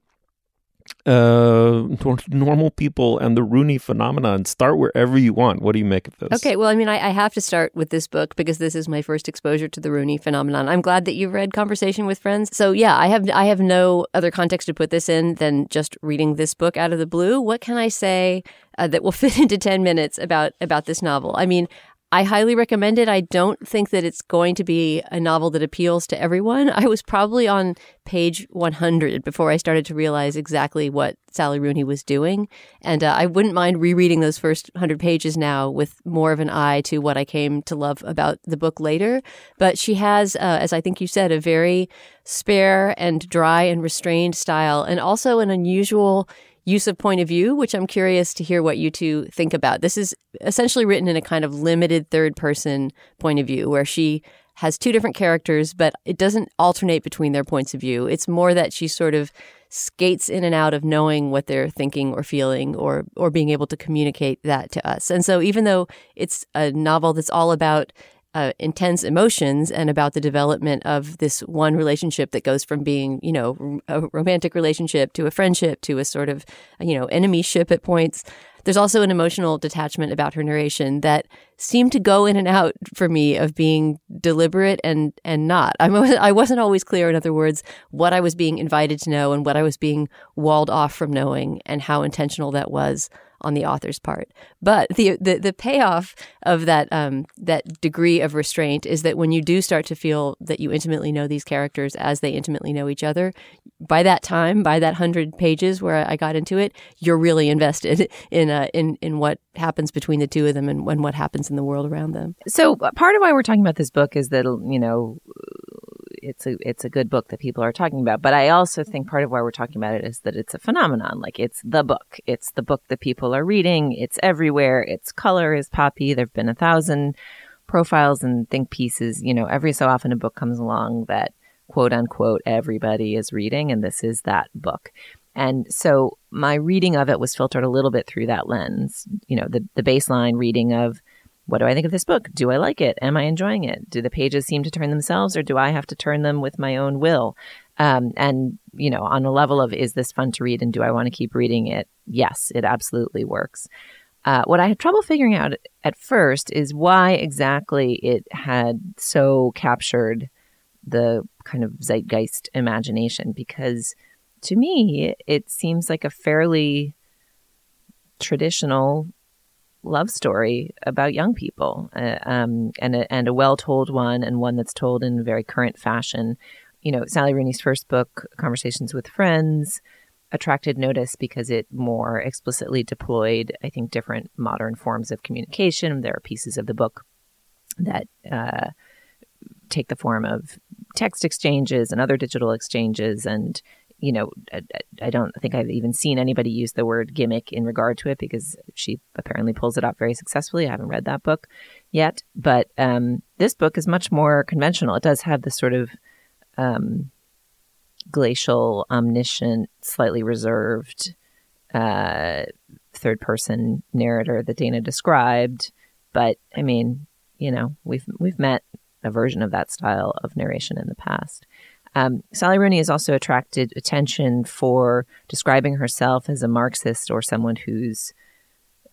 uh, normal people and the Rooney phenomenon. Start wherever you want. What do you make of this?
Okay, well, I mean, I, I, have to start with this book because this is my first exposure to the Rooney phenomenon. I'm glad that you've read Conversation with Friends. So yeah, I have I have no other context to put this in than just reading this book out of the blue. What can I say uh, that will [laughs] fit into ten minutes about about this novel? I mean, I highly recommend it. I don't think that it's going to be a novel that appeals to everyone. [laughs] I was probably on page 100 before I started to realize exactly what Sally Rooney was doing. And uh, I wouldn't mind rereading those first 100 pages now with more of an eye to what I came to love about the book later. But she has, uh, as I think you said, a very spare and dry and restrained style, and also an unusual use of point of view, which I'm curious to hear what you two think about. This is essentially written in a kind of limited third person point of view where she has two different characters, but it doesn't alternate between their points of view. It's more that she sort of skates in and out of knowing what they're thinking or feeling or or being able to communicate that to us. And so even though it's a novel that's all about uh, intense emotions and about the development of this one relationship that goes from being, you know, a romantic relationship to a friendship to a sort of, you know, enemy ship at points. There's also an emotional detachment about her narration that seemed to go in and out for me of being deliberate and and not. I'm, I wasn't always clear, in other words, what I was being invited to know and what I was being walled off from knowing, and how intentional that was on the author's part. But the the, the payoff of that um, that degree of restraint is that when you do start to feel that you intimately know these characters as they intimately know each other, by that time, by that hundred pages where I got into it, you're really invested [laughs] in uh, in in what happens between the two of them and, and what happens in the world around them.
So part of why we're talking about this book is that you know it's a it's a good book that people are talking about. But I also think part of why we're talking about it is that it's a phenomenon. Like it's the book. It's the book that people are reading. It's everywhere. Its color is poppy. There've been a thousand profiles and think pieces. You know, every so often a book comes along that quote unquote everybody is reading, and this is that book. And so my reading of it was filtered a little bit through that lens. You know, the the baseline reading of what do I think of this book? Do I like it? Am I enjoying it? Do the pages seem to turn themselves or do I have to turn them with my own will? Um, and, you know, on a level of is this fun to read and do I want to keep reading it? Yes, it absolutely works. Uh, what I had trouble figuring out at first is why exactly it had so captured the kind of zeitgeist imagination because to me it seems like a fairly traditional love story about young people, uh, um, and a, and a well told one, and one that's told in very current fashion. You know, Sally Rooney's first book, Conversations with Friends, attracted notice because it more explicitly deployed, I think, different modern forms of communication. There are pieces of the book that uh, take the form of text exchanges and other digital exchanges and you know, I, don't think I've even seen anybody use the word gimmick in regard to it because she apparently pulls it off very successfully. I haven't read that book yet, but um, this book is much more conventional. It does have this sort of um, glacial, omniscient, slightly reserved uh, third person narrator that Dana described. But I mean, you know, we've we've met a version of that style of narration in the past. Um, Sally Rooney has also attracted attention for describing herself as a Marxist or someone whose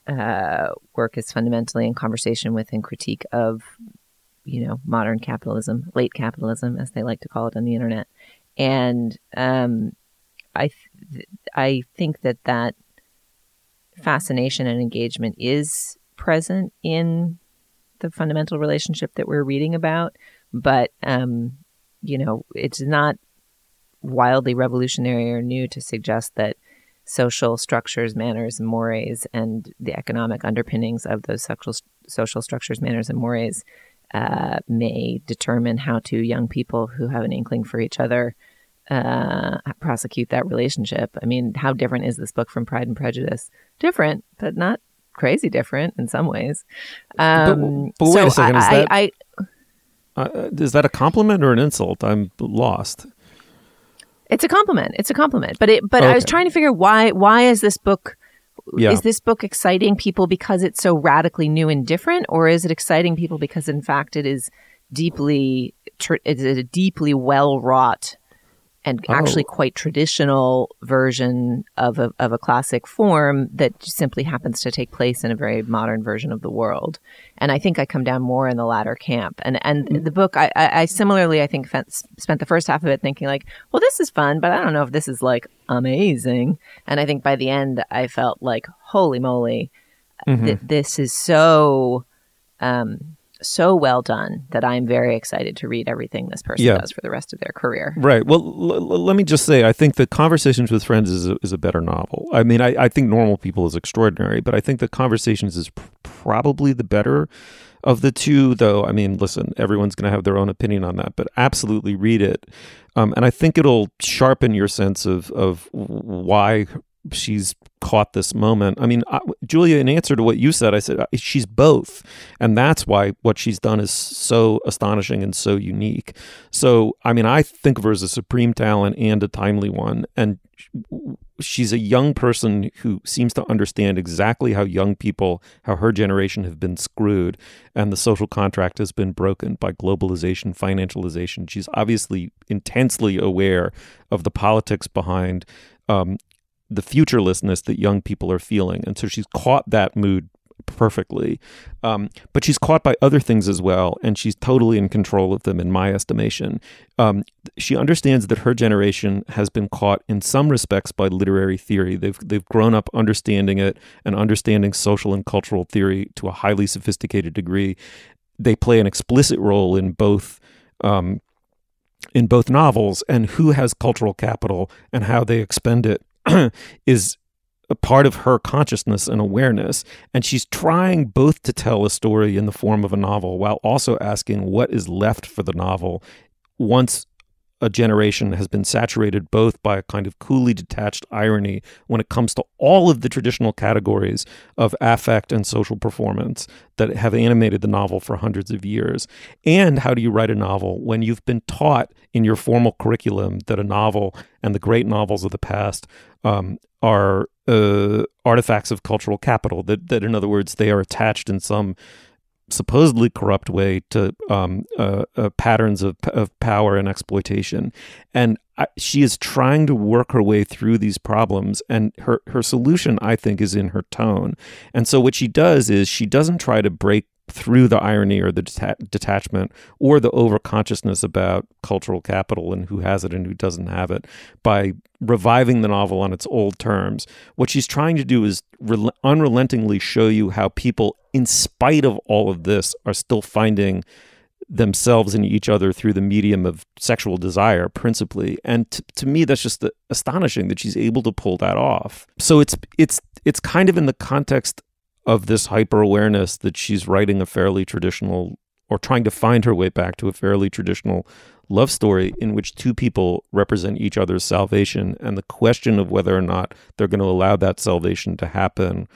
uh, work is fundamentally in conversation with and critique of, you know, modern capitalism, late capitalism, as they like to call it on the internet. And um, I, th- I think that that fascination and engagement is present in the fundamental relationship that we're reading about, but um, you know, it's not wildly revolutionary or new to suggest that social structures, manners, and mores, and the economic underpinnings of those social social structures, manners, and mores uh, may determine how two young people who have an inkling for each other uh, prosecute that relationship. I mean, how different is this book from Pride and Prejudice? Different, but not crazy different in some ways. Um,
but, but wait
so
a second, is
I,
that-
I, I,
Uh, is that a compliment or an insult? I'm lost.
It's a compliment. It's a compliment. But it but I was trying to figure why why is this book
Yeah.
is this book exciting people because it's so radically new and different or is it exciting people because in fact it is deeply it's a deeply well wrought and
Oh.
actually quite traditional version of a, of a classic form that simply happens to take place in a very modern version of the world. And I think I come down more in the latter camp. And and
Mm.
the book, I, I, I similarly, I think, spent the first half of it thinking like, well, this is fun, but I don't know if this is like amazing. And I think by the end, I felt like, holy moly,
Mm-hmm.
th- this is so um, so well done that I'm very excited to read everything this person
Yeah.
does for the rest of their career.
Right. Well, l- l- let me just say, I think that Conversations with Friends is a, is a better novel. I mean, I, I think Normal People is extraordinary, but I think that Conversations is pr- probably the better of the two. Though, I mean, listen, everyone's going to have their own opinion on that, but absolutely read it, um, and I think it'll sharpen your sense of of why she's caught this moment. I mean, I, Julia, in answer to what you said, I said uh, she's both, and that's why what she's done is so astonishing and so unique. So, I mean, I think of her as a supreme talent and a timely one, and she's a young person who seems to understand exactly how young people, how her generation have been screwed, and the social contract has been broken by globalization, financialization. She's obviously intensely aware of the politics behind um, the futurelessness that young people are feeling. And so she's caught that mood perfectly. Um, but she's caught by other things as well, and she's totally in control of them, in my estimation. Um, she understands that her generation has been caught in some respects by literary theory. They've they've grown up understanding it and understanding social and cultural theory to a highly sophisticated degree. They play an explicit role in both. Um, in both novels, and who has cultural capital and how they expend it [clears throat] is a part of her consciousness and awareness. And she's trying both to tell a story in the form of a novel while also asking what is left for the novel once a generation has been saturated both by a kind of coolly detached irony when it comes to all of the traditional categories of affect and social performance that have animated the novel for hundreds of years. And how do you write a novel when you've been taught in your formal curriculum that a novel and the great novels of the past um, are uh, artifacts of cultural capital? That, that, in other words, they are attached in some supposedly corrupt way to um, uh, uh, patterns of, of power and exploitation. And I, she is trying to work her way through these problems. And her, her solution, I think, is in her tone. And so what she does is she doesn't try to break through the irony or the deta- detachment or the overconsciousness about cultural capital and who has it and who doesn't have it by reviving the novel on its old terms. What she's trying to do is rel- unrelentingly show you how people, in spite of all of this, are still finding themselves in each other through the medium of sexual desire principally and t- to me that's just astonishing that she's able to pull that off so it's it's it's kind of in the context of this hyper awareness that she's writing a fairly traditional or trying to find her way back to a fairly traditional love story in which two people represent each other's salvation and the question of whether or not they're going to allow that salvation to happen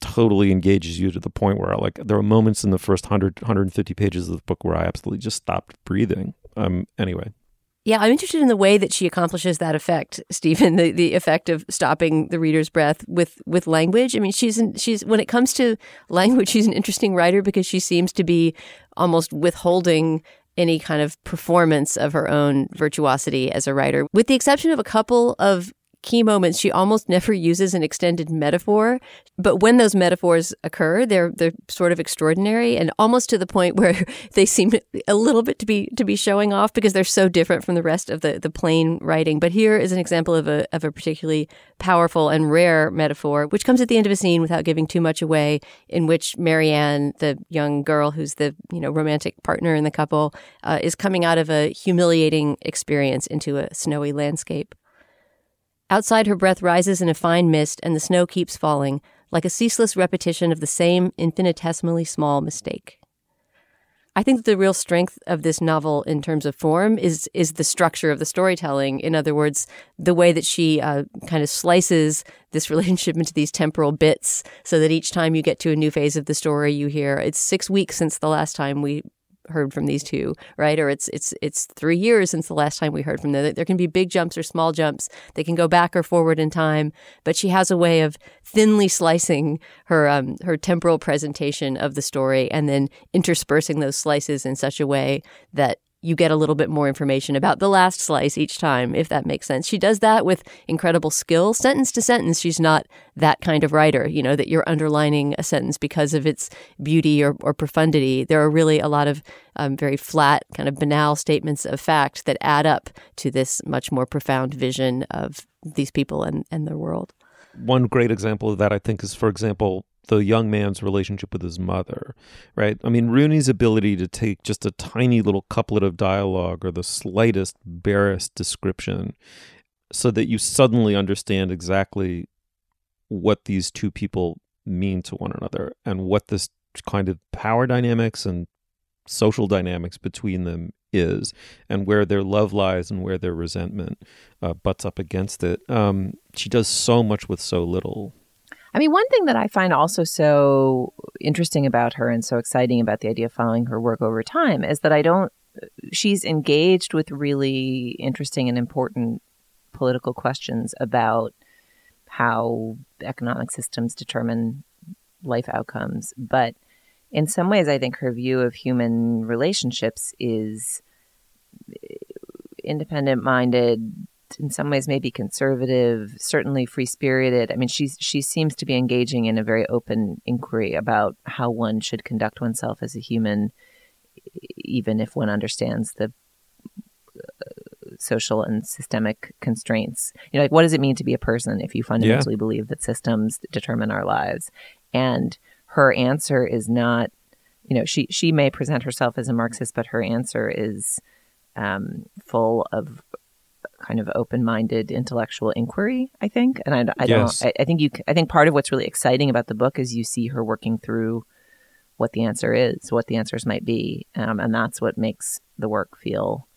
totally engages you to the point where like there are moments in the first 100 150 pages of the book where I absolutely just stopped breathing. Um anyway
Yeah, I'm interested in the way that she accomplishes that effect, Stephen. The the effect of stopping the reader's breath with with language. I mean, she's an, she's when it comes to language, she's an interesting writer because she seems to be almost withholding any kind of performance of her own virtuosity as a writer, with the exception of a couple of key moments she almost never uses an extended metaphor but when those metaphors occur they're they're sort of extraordinary and almost to the point [laughs] where they seem a little bit to be to be showing off because they're so different from the rest of the the plain writing. But here is an example of a of a particularly powerful and rare metaphor which comes at the end of a scene without giving too much away in which Marianne the young girl who's the you know romantic partner in the couple uh, is coming out of a humiliating experience into a snowy landscape Outside, her breath rises in a fine mist, and the snow keeps falling, like a ceaseless repetition of the same infinitesimally small mistake. I think that the real strength of this novel in terms of form is is the structure of the storytelling. In other words, the way that she uh, kind of slices this [laughs] relationship into these temporal bits, so that each time you get to a new phase of the story, you hear it's six weeks since the last time we heard from these two, right? Or it's it's it's three years since the last time we heard from them. There can be big jumps or small jumps. They can go back or forward in time, but she has a way of thinly slicing her um, her temporal presentation of the story and then interspersing those slices in such a way that you get a little bit more information about the last slice each time, if that makes sense. She does that with incredible skill. Sentence to sentence, she's not that kind of writer, you know, that you're underlining a sentence because of its beauty or, or profundity. There are really a lot of um, very flat, kind of banal statements of fact that add up to this much more profound vision of these people and, and their world.
One great example of that, I think, is, for example, the young man's relationship with his mother, right? I mean, Rooney's ability to take just a tiny little couplet of dialogue or the slightest, barest description so that you suddenly understand exactly what these two people mean to one another and what this kind of power dynamics and social dynamics between them is and where their love lies and where their resentment uh, butts up against it. Um, she does so much with so little.
I mean, one thing that I find also so interesting about her and so exciting about the idea of following her work over time is that I don't, she's engaged with really interesting and important political questions about how economic systems determine life outcomes. But in some ways, I think her view of human relationships is independent minded, in some ways maybe conservative, certainly free spirited. I mean, she she seems to be engaging in a very open inquiry about how one should conduct oneself as a human, even if one understands the uh, social and systemic constraints. You know, like what does it mean to be a person if you fundamentally yeah. believe that systems determine our lives? And her answer is not, you know, she she may present herself as a Marxist, but her answer is um, full of kind of open-minded intellectual inquiry i think and i, I yes. don't I, I, think you i think part of what's really exciting about the book is you see her working through what the answer is what the answers might be um, and that's what makes the work feel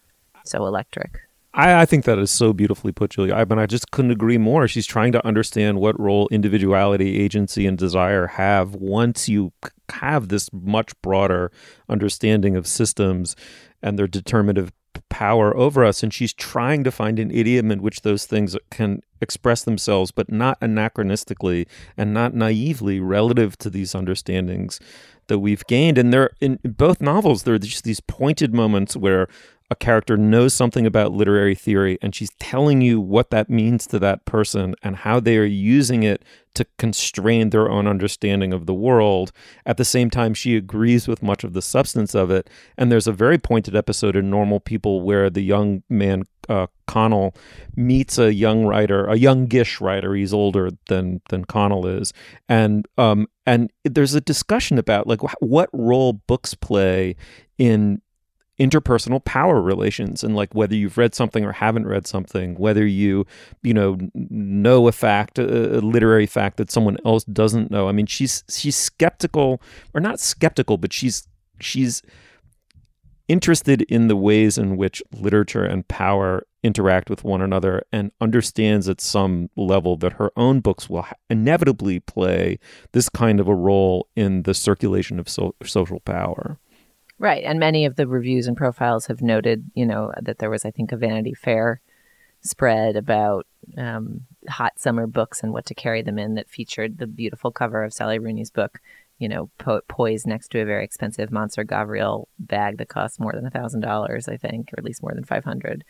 so electric
I, I, think that is so beautifully put, Julia. I mean, I just couldn't agree more. She's trying to understand what role individuality, agency, and desire have once you have this much broader understanding of systems and their determinative power over us and she's trying to find an idiom in which those things can express themselves but not anachronistically and not naively relative to these understandings that we've gained. And there in both novels there are just these pointed moments where a character knows something about literary theory and she's telling you what that means to that person and how they are using it to constrain their own understanding of the world. At the same time, she agrees with much of the substance of it. And there's a very pointed episode in Normal People where the young man, uh, Connell, meets a young writer, a youngish writer. He's older than than Connell is, and um, and there's a discussion about like what role books play in interpersonal power relations and like whether you've read something or haven't read something whether you you know know a fact a, literary fact that someone else doesn't know. I mean she's she's skeptical or not skeptical but she's she's interested in the ways in which literature and power interact with one another and understands at some level that her own books will inevitably play this kind of a role in the circulation of so- social power
Right. And many of the reviews and profiles have noted, you know, that there was, I think, a Vanity Fair spread about um, hot summer books and what to carry them in that featured the beautiful cover of Sally Rooney's book, you know, po- poised next to a very expensive Mansur Gavriel bag that costs more than a thousand dollars, I think, or at least more than 500.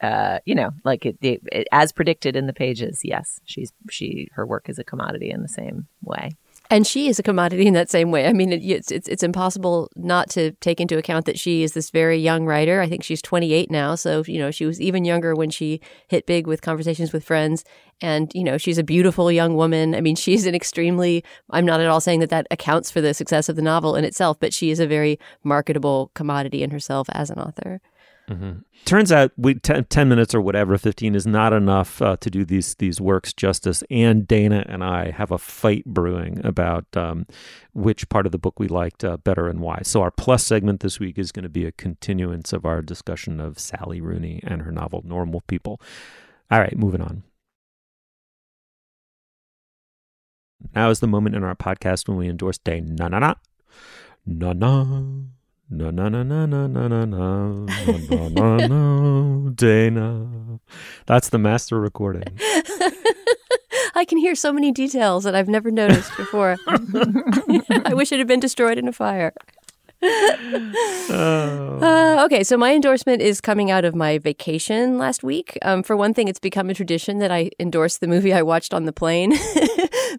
Uh, you know, like it, it, it, as predicted in the pages. Yes, she's she her work is a commodity in the same way.
And she is a commodity in that same way. I mean, it, it's, it's it's impossible not to take into account that she is this very young writer. I think she's 28 now, so you know she was even younger when she hit big with Conversations with Friends. And you know she's a beautiful young woman. I mean, [laughs] she's an extremely. I'm not at all saying that that accounts for the success of the novel in itself, but she is a very marketable commodity in herself as an author.
Mm-hmm. Turns out we ten, 10, minutes or whatever, 15 is not enough uh, to do these these works justice. And Dana and I have a fight brewing about um, which part of the book we liked uh, better and why. So our plus segment this week is going to be a continuance of our discussion of Sally Rooney and her novel Normal People. All right, moving on. Now is the moment in our podcast when we endorse Day Na Na Na Na Na na na na na na na na na na na na Dana. That's the master recording.
I can hear so many details that I've never noticed before. I wish it had been destroyed in a fire. oh. uh, okay, so my endorsement is coming out of my vacation last week. Um, for one thing, it's become a tradition that I endorse the movie I watched on the plane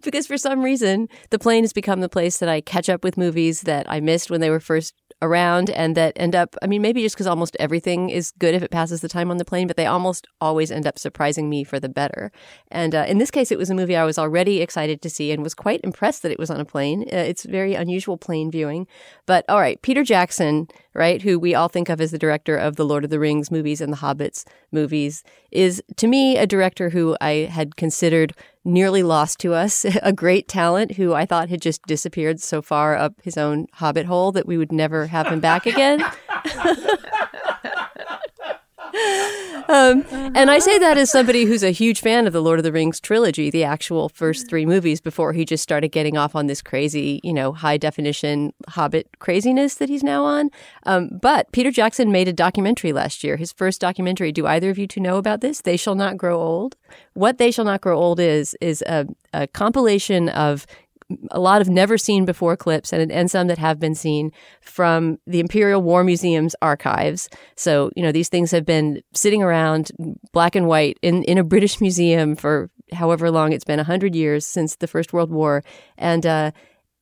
because for some reason, the plane has become the place that I catch up with movies that I missed when they were first around and that end up, I mean, maybe just because almost everything is good if it passes the time on the plane, but they almost always end up surprising me for the better. And uh, in this case, it was a movie I was already excited to see and was quite impressed that it was on a plane. Uh, it's very unusual plane viewing. But all right, Peter Jackson, right, who we all think of as the director of the Lord of the Rings movies and the Hobbits movies, is to me a director who I had considered nearly lost to us, [laughs] a great talent who I thought had just disappeared so far up his own hobbit hole that we would never have him back again. [laughs] um, and I say that as somebody who's a huge fan of the Lord of the Rings trilogy, the actual first three movies, before he just started getting off on this crazy, you know, high definition Hobbit craziness that he's now on. Um, but Peter Jackson made a documentary last year, his first documentary. Do either of you two know about this? They Shall Not Grow Old. What They Shall Not Grow Old is is a, a compilation of a lot of never seen before clips and, and some that have been seen from the Imperial War Museum's archives. So, you know, these things have been sitting around black and white in, in a British [laughs] museum for however long it's been, 100 years since the First World War. And, uh,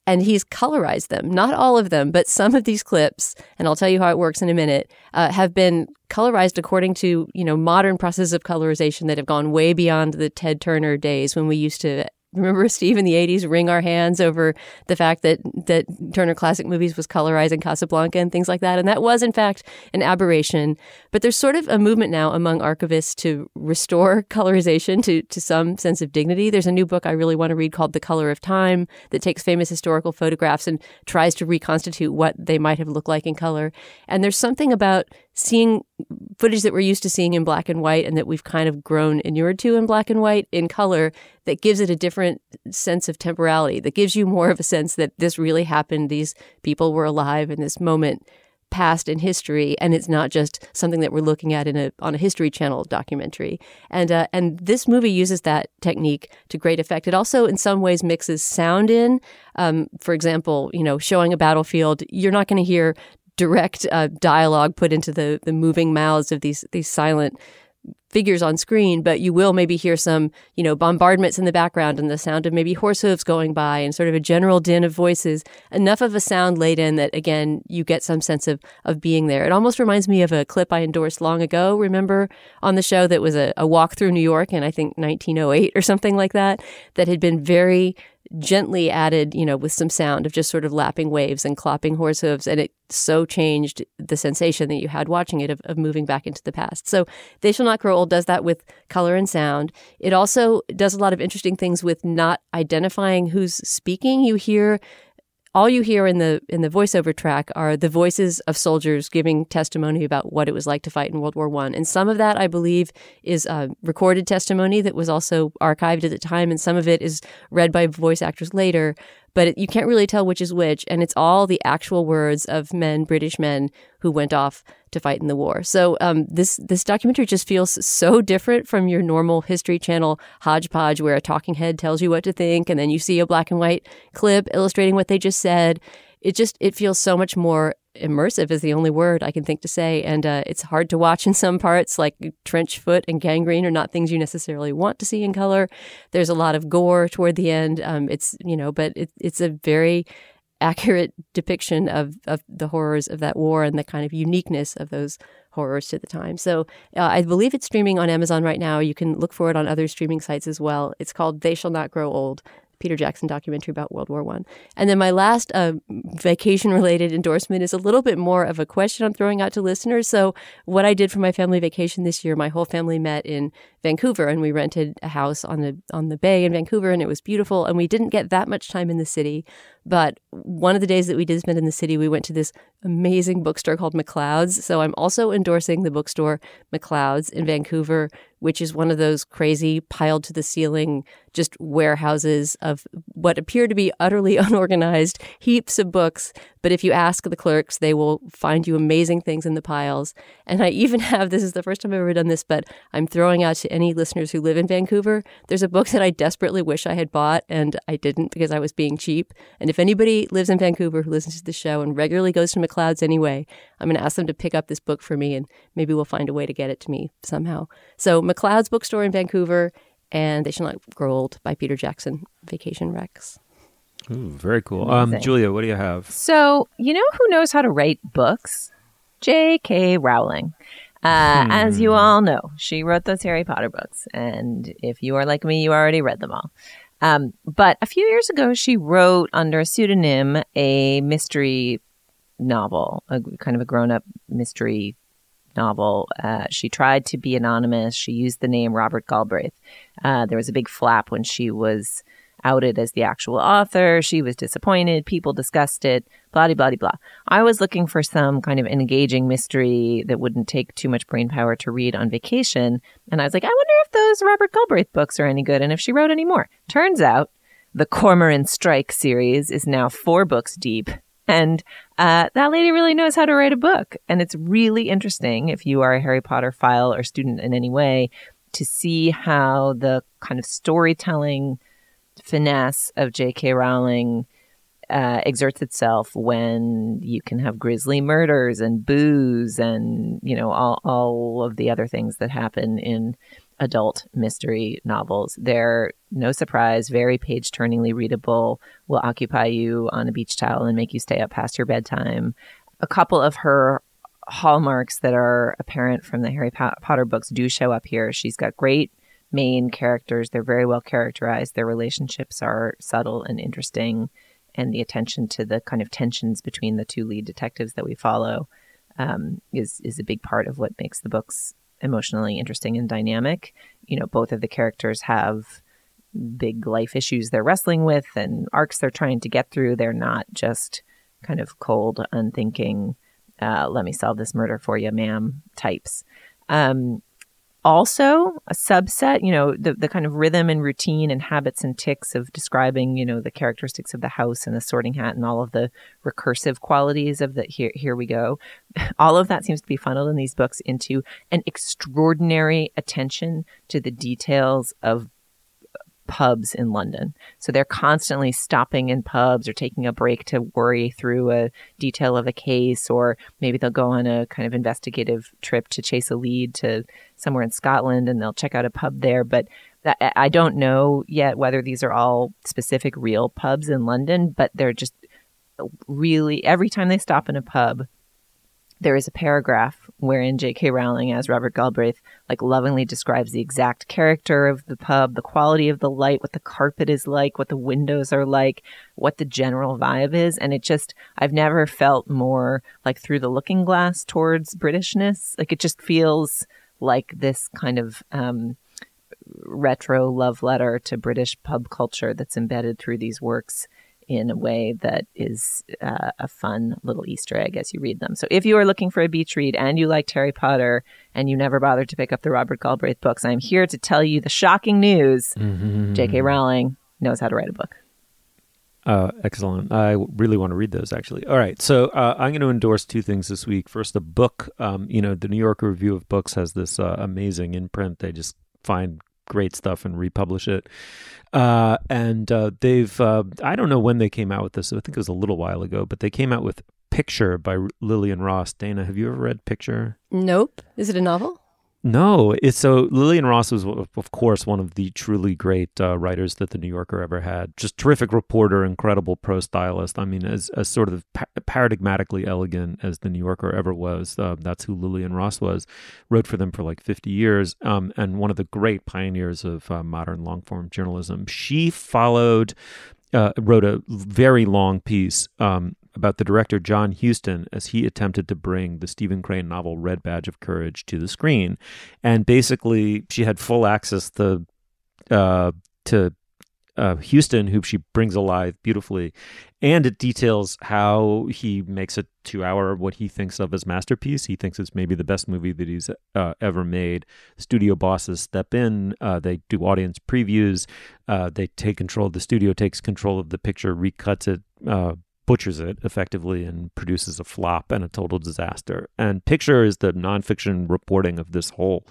and he's colorized them. Not all of them, but some of these clips, and I'll tell you how it works in a minute, uh, have been colorized according to you know modern processes of colorization that have gone way beyond the Ted Turner days when we used to remember Steve in the 80s wring our hands over the fact that that Turner Classic Movies was colorizing Casablanca and things like that. And that was in fact an aberration. But there's sort of a movement now among archivists to restore [laughs] colorization to to some sense of dignity. There's a new book I really want to read called The Color of Time that takes famous historical photographs and tries to reconstitute what they might have looked like in color. And there's something about seeing footage that we're used to seeing in black and white and that we've kind of grown inured to in black and white in color that gives it a different sense of temporality, that gives you more of a sense that this really happened. These people were alive in this moment past in history, and it's not just something that we're looking at in a on a History Channel documentary. And uh, and this movie uses that technique to great effect. It also, in some ways, mixes sound in. Um, for example, you know, showing a battlefield, you're not going to hear direct uh, dialogue put into the the moving mouths of these these silent figures on screen, but you will maybe hear some, you know, bombardments in the background and the sound of maybe horse hooves going by and sort of a general din of voices. Enough of a sound laid in that again you get some sense of of being there. It almost reminds me of a clip I endorsed long ago. Remember on the show that was a, a walk through New York in I think 1908 or something like that, that had been very gently added, you know, with some sound of just sort of lapping waves and clopping horse hooves. And it so changed the sensation that you had watching it of, of moving back into the past. So They Shall Not Grow Old does that with color and sound. It also does a lot of interesting things with not identifying who's speaking. You hear all you hear in the in the voiceover track are the voices of soldiers giving testimony about what it was like to fight in World War One, and some of that I believe is uh, recorded testimony that was also archived at the time, and some of it is read by voice actors later but it, you can't really tell which is which. And it's all the actual words of men, British men, who went off to fight in the war. So um, this this documentary just feels so different from your normal History Channel hodgepodge, where a talking head tells you what to think, and then you see a black and white clip illustrating what they just said. It just it feels so much more immersive is the only word I can think to say. And uh, it's hard to watch in some parts, like trench foot and gangrene are not things you necessarily want to see in color. There's a lot of gore toward the end. Um, it's, you know, but it, it's a very accurate depiction of, of the horrors of that war and the kind of uniqueness of those horrors to the time. So uh, I believe it's streaming on Amazon right now. You can look for it on other streaming sites as well. It's called They Shall Not Grow Old. Peter Jackson documentary about World War One. And then my last uh, vacation related endorsement is a little bit more of a question I'm throwing out to listeners. So what I did for my family vacation this year, my whole family met in Vancouver and we rented a house on the on the bay in Vancouver and it was beautiful and we didn't get that much time in the city. But one of the days that we did spend in the city, we went to this amazing bookstore called Macleod's. So I'm also endorsing the bookstore Macleod's in Vancouver, which is one of those crazy piled to the ceiling just warehouses of what appear to be utterly [laughs] unorganized heaps of books. But if you ask the clerks, they will find you amazing things in the piles. And I even [laughs] have this is the first time I've ever done this, but I'm throwing out to any listeners who live in Vancouver. There's a book that I desperately wish I had bought and I didn't because I was being cheap. And if anybody lives in Vancouver who listens to the show and regularly goes to Macleod's anyway, I'm going to ask them to pick up this book for me and maybe we'll find a way to get it to me somehow. So, Macleod's bookstore in Vancouver and They Shall Not Grow Old by Peter Jackson, Vacation Rex.
Ooh, very cool. Um, Julia, what do you have?
So, you know who knows how to write books? J.K. Rowling. Uh, As you all know, she wrote those Harry Potter books. And if you are like me, you already read them all. Um, but a few years ago, she wrote under a pseudonym a mystery novel, a kind of a grown up mystery novel. Uh, she tried to be anonymous. She used the name Robert Galbraith. Uh, there was a big flap when she was outed as the actual author. She was disappointed. People discussed it. Blah blah blah. I was looking for some kind of engaging mystery that wouldn't take too much brain power to read on vacation, and I was like, I wonder if those Robert Galbraith books are any good, and if she wrote any more. Turns out, the Cormoran Strike series is now four books deep. And uh, that lady really knows how to write a book. And it's really interesting if you are a Harry Potter file or student in any way to see how the kind of storytelling finesse of J.K. Rowling uh, exerts itself when you can have grisly murders and booze and you know all all of the other things that happen in adult mystery novels. They're no surprise, very page turningly readable, will occupy you on a beach towel and make you stay up past your bedtime. A couple of her hallmarks that are apparent from the Harry Potter books do show up here. She's got great main characters. They're very well characterized. Their relationships are subtle and interesting. And the attention to the kind of tensions between the two lead detectives that we follow um, is is a big part of what makes the books emotionally interesting and dynamic. You know, both of the characters have big life issues they're wrestling with and arcs they're trying to get through. They're not just kind of cold, unthinking, uh, let me solve this murder for you, ma'am types. Um, also, a subset, you know, the, the kind of rhythm and routine and habits and ticks of describing, you know, the characteristics of the house and the sorting hat and all of the recursive qualities of the here, here we go. [laughs] All of that seems to be funneled in these books into an extraordinary attention to the details of pubs in London. So they're constantly stopping in pubs or taking a break to worry through a detail of a case, or maybe they'll go on a kind of investigative trip to chase a lead to somewhere in Scotland and they'll check out a pub there. But that, I don't know yet whether these are all specific real pubs in London, but they're just really every time they stop in a pub, there is a paragraph wherein J.K. Rowling, as Robert Galbraith, like lovingly describes the exact character of the pub, the quality of the light, what the carpet is like, what the windows are like, what the general vibe is. And it just, I've never felt more like through the looking glass towards Britishness. Like it just feels like this kind of, um, retro love letter to British pub culture that's embedded through these works in a way that is uh, a fun little Easter egg as you read them. So if you are looking for a beach read and you liked Harry Potter and you never bothered to pick up the Robert Galbraith books, I'm here to tell you the shocking news. J.K. Rowling knows how to write a book.
Uh, excellent. I really want to read those actually. All right. So uh, I'm going to endorse two things this week. First, a book. Um, you know, the New York Review of Books has this uh, amazing imprint. They just find great stuff and republish it. Uh, and uh, they've, uh, I don't know when they came out with this. I think it was a little while ago, but they came out with Picture by Lillian Ross. Dana, have you ever read Picture?
Nope. Is it a novel?
No, it's so Lillian Ross was, of course, one of the truly great uh, writers that the New Yorker ever had. Just terrific reporter, incredible prose stylist. I mean, as, as sort of pa- paradigmatically elegant as the New Yorker ever was. Uh, that's who Lillian Ross was. Wrote for them for like 50 years um, and one of the great pioneers of uh, modern long form journalism. She followed, uh, wrote a very long piece um, about the director John Huston as he attempted to bring the Stephen Crane novel Red Badge of Courage to the screen, and basically she had full access to uh, to uh, Huston, who she brings alive beautifully, and it details how he makes a two-hour what he thinks of as masterpiece. He thinks it's maybe the best movie that he's uh, ever made. Studio bosses step in, uh, they do audience previews, uh, they take control. The studio takes control of the picture, recuts it. Butchers it effectively and produces a flop and a total disaster. And Picture is the nonfiction reporting of this whole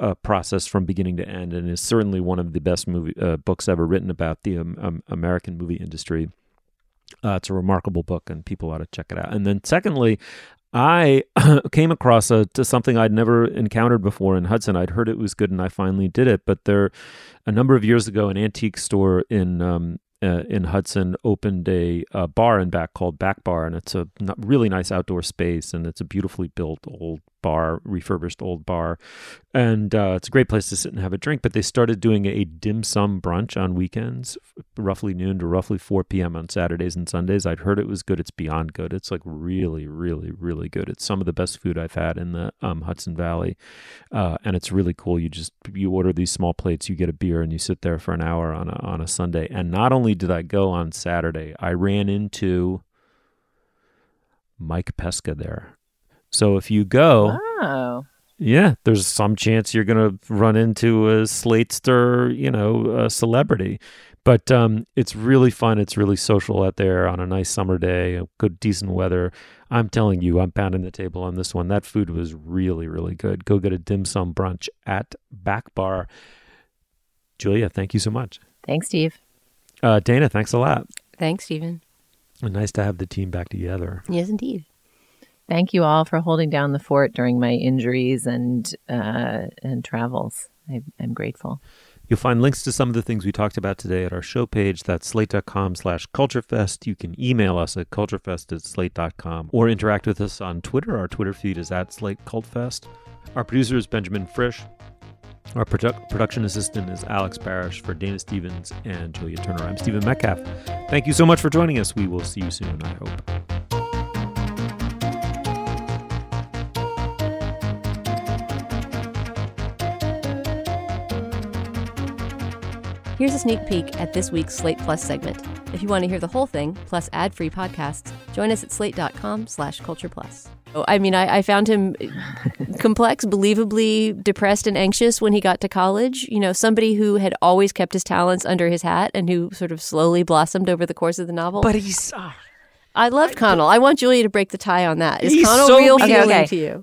uh, process from beginning to end, and is certainly one of the best movie uh, books ever written about the um, um, American movie industry. Uh, it's a remarkable book, and people ought to check it out. And then, secondly, I [coughs] came across a, to something I'd never encountered before in Hudson. I'd heard it was good, and I finally did it. But there, a number of years ago, an antique store in um, uh, in Hudson opened a, a bar in back called Back Bar, and it's a really nice outdoor space, and it's a beautifully built old bar, refurbished old bar, and uh, it's a great place to sit and have a drink. But they started doing a dim sum brunch on weekends, roughly noon to roughly 4 p.m. on Saturdays and Sundays. I'd heard it was good. It's beyond good. It's like really, really, really good. It's some of the best food I've had in the um, Hudson Valley, uh, and it's really cool. You just you order these small plates, you get a beer, and you sit there for an hour on a on a Sunday. And not only did I go on Saturday, I ran into Mike Pesca there. So if you go,
Oh.
yeah, there's some chance you're going to run into a Slatester, you know, a celebrity. But um, it's really fun. It's really social out there on a nice summer day, good, decent weather. I'm telling you, I'm pounding the table on this one. That food was really, really good. Go get a dim sum brunch at Back Bar. Julia, thank you so much.
Thanks, Steve.
Uh, Dana, thanks a lot.
Thanks, Stephen.
Nice to have the team back together.
Yes, indeed.
Thank you all for holding down the fort during my injuries and uh, and travels. I, I'm grateful.
You'll find links to some of the things we talked about today at our show page. That's slate.com slash culturefest. You can email us at culturefest at slate.com or interact with us on Twitter. Our Twitter feed is at slate cultfest. Our producer is Benjamin Frisch. Our produ- production assistant is Alex Barasch for Dana Stevens and Julia Turner. I'm Stephen Metcalf. Thank you so much for joining us. We will see you soon, I hope.
Here's a sneak peek at this week's Slate Plus segment. If you want to hear the whole thing, plus ad-free podcasts, join us at slate.com slash culture plus. Oh, I mean, I, I found him [laughs] complex, believably depressed and anxious when he got to college. You know, somebody who had always kept his talents under his hat and who sort of slowly blossomed over the course of the novel.
But he's. Uh,
I loved Connell. I want Julia to break the tie on that. Is
He's
Connell
so
real feeling
okay.
to you?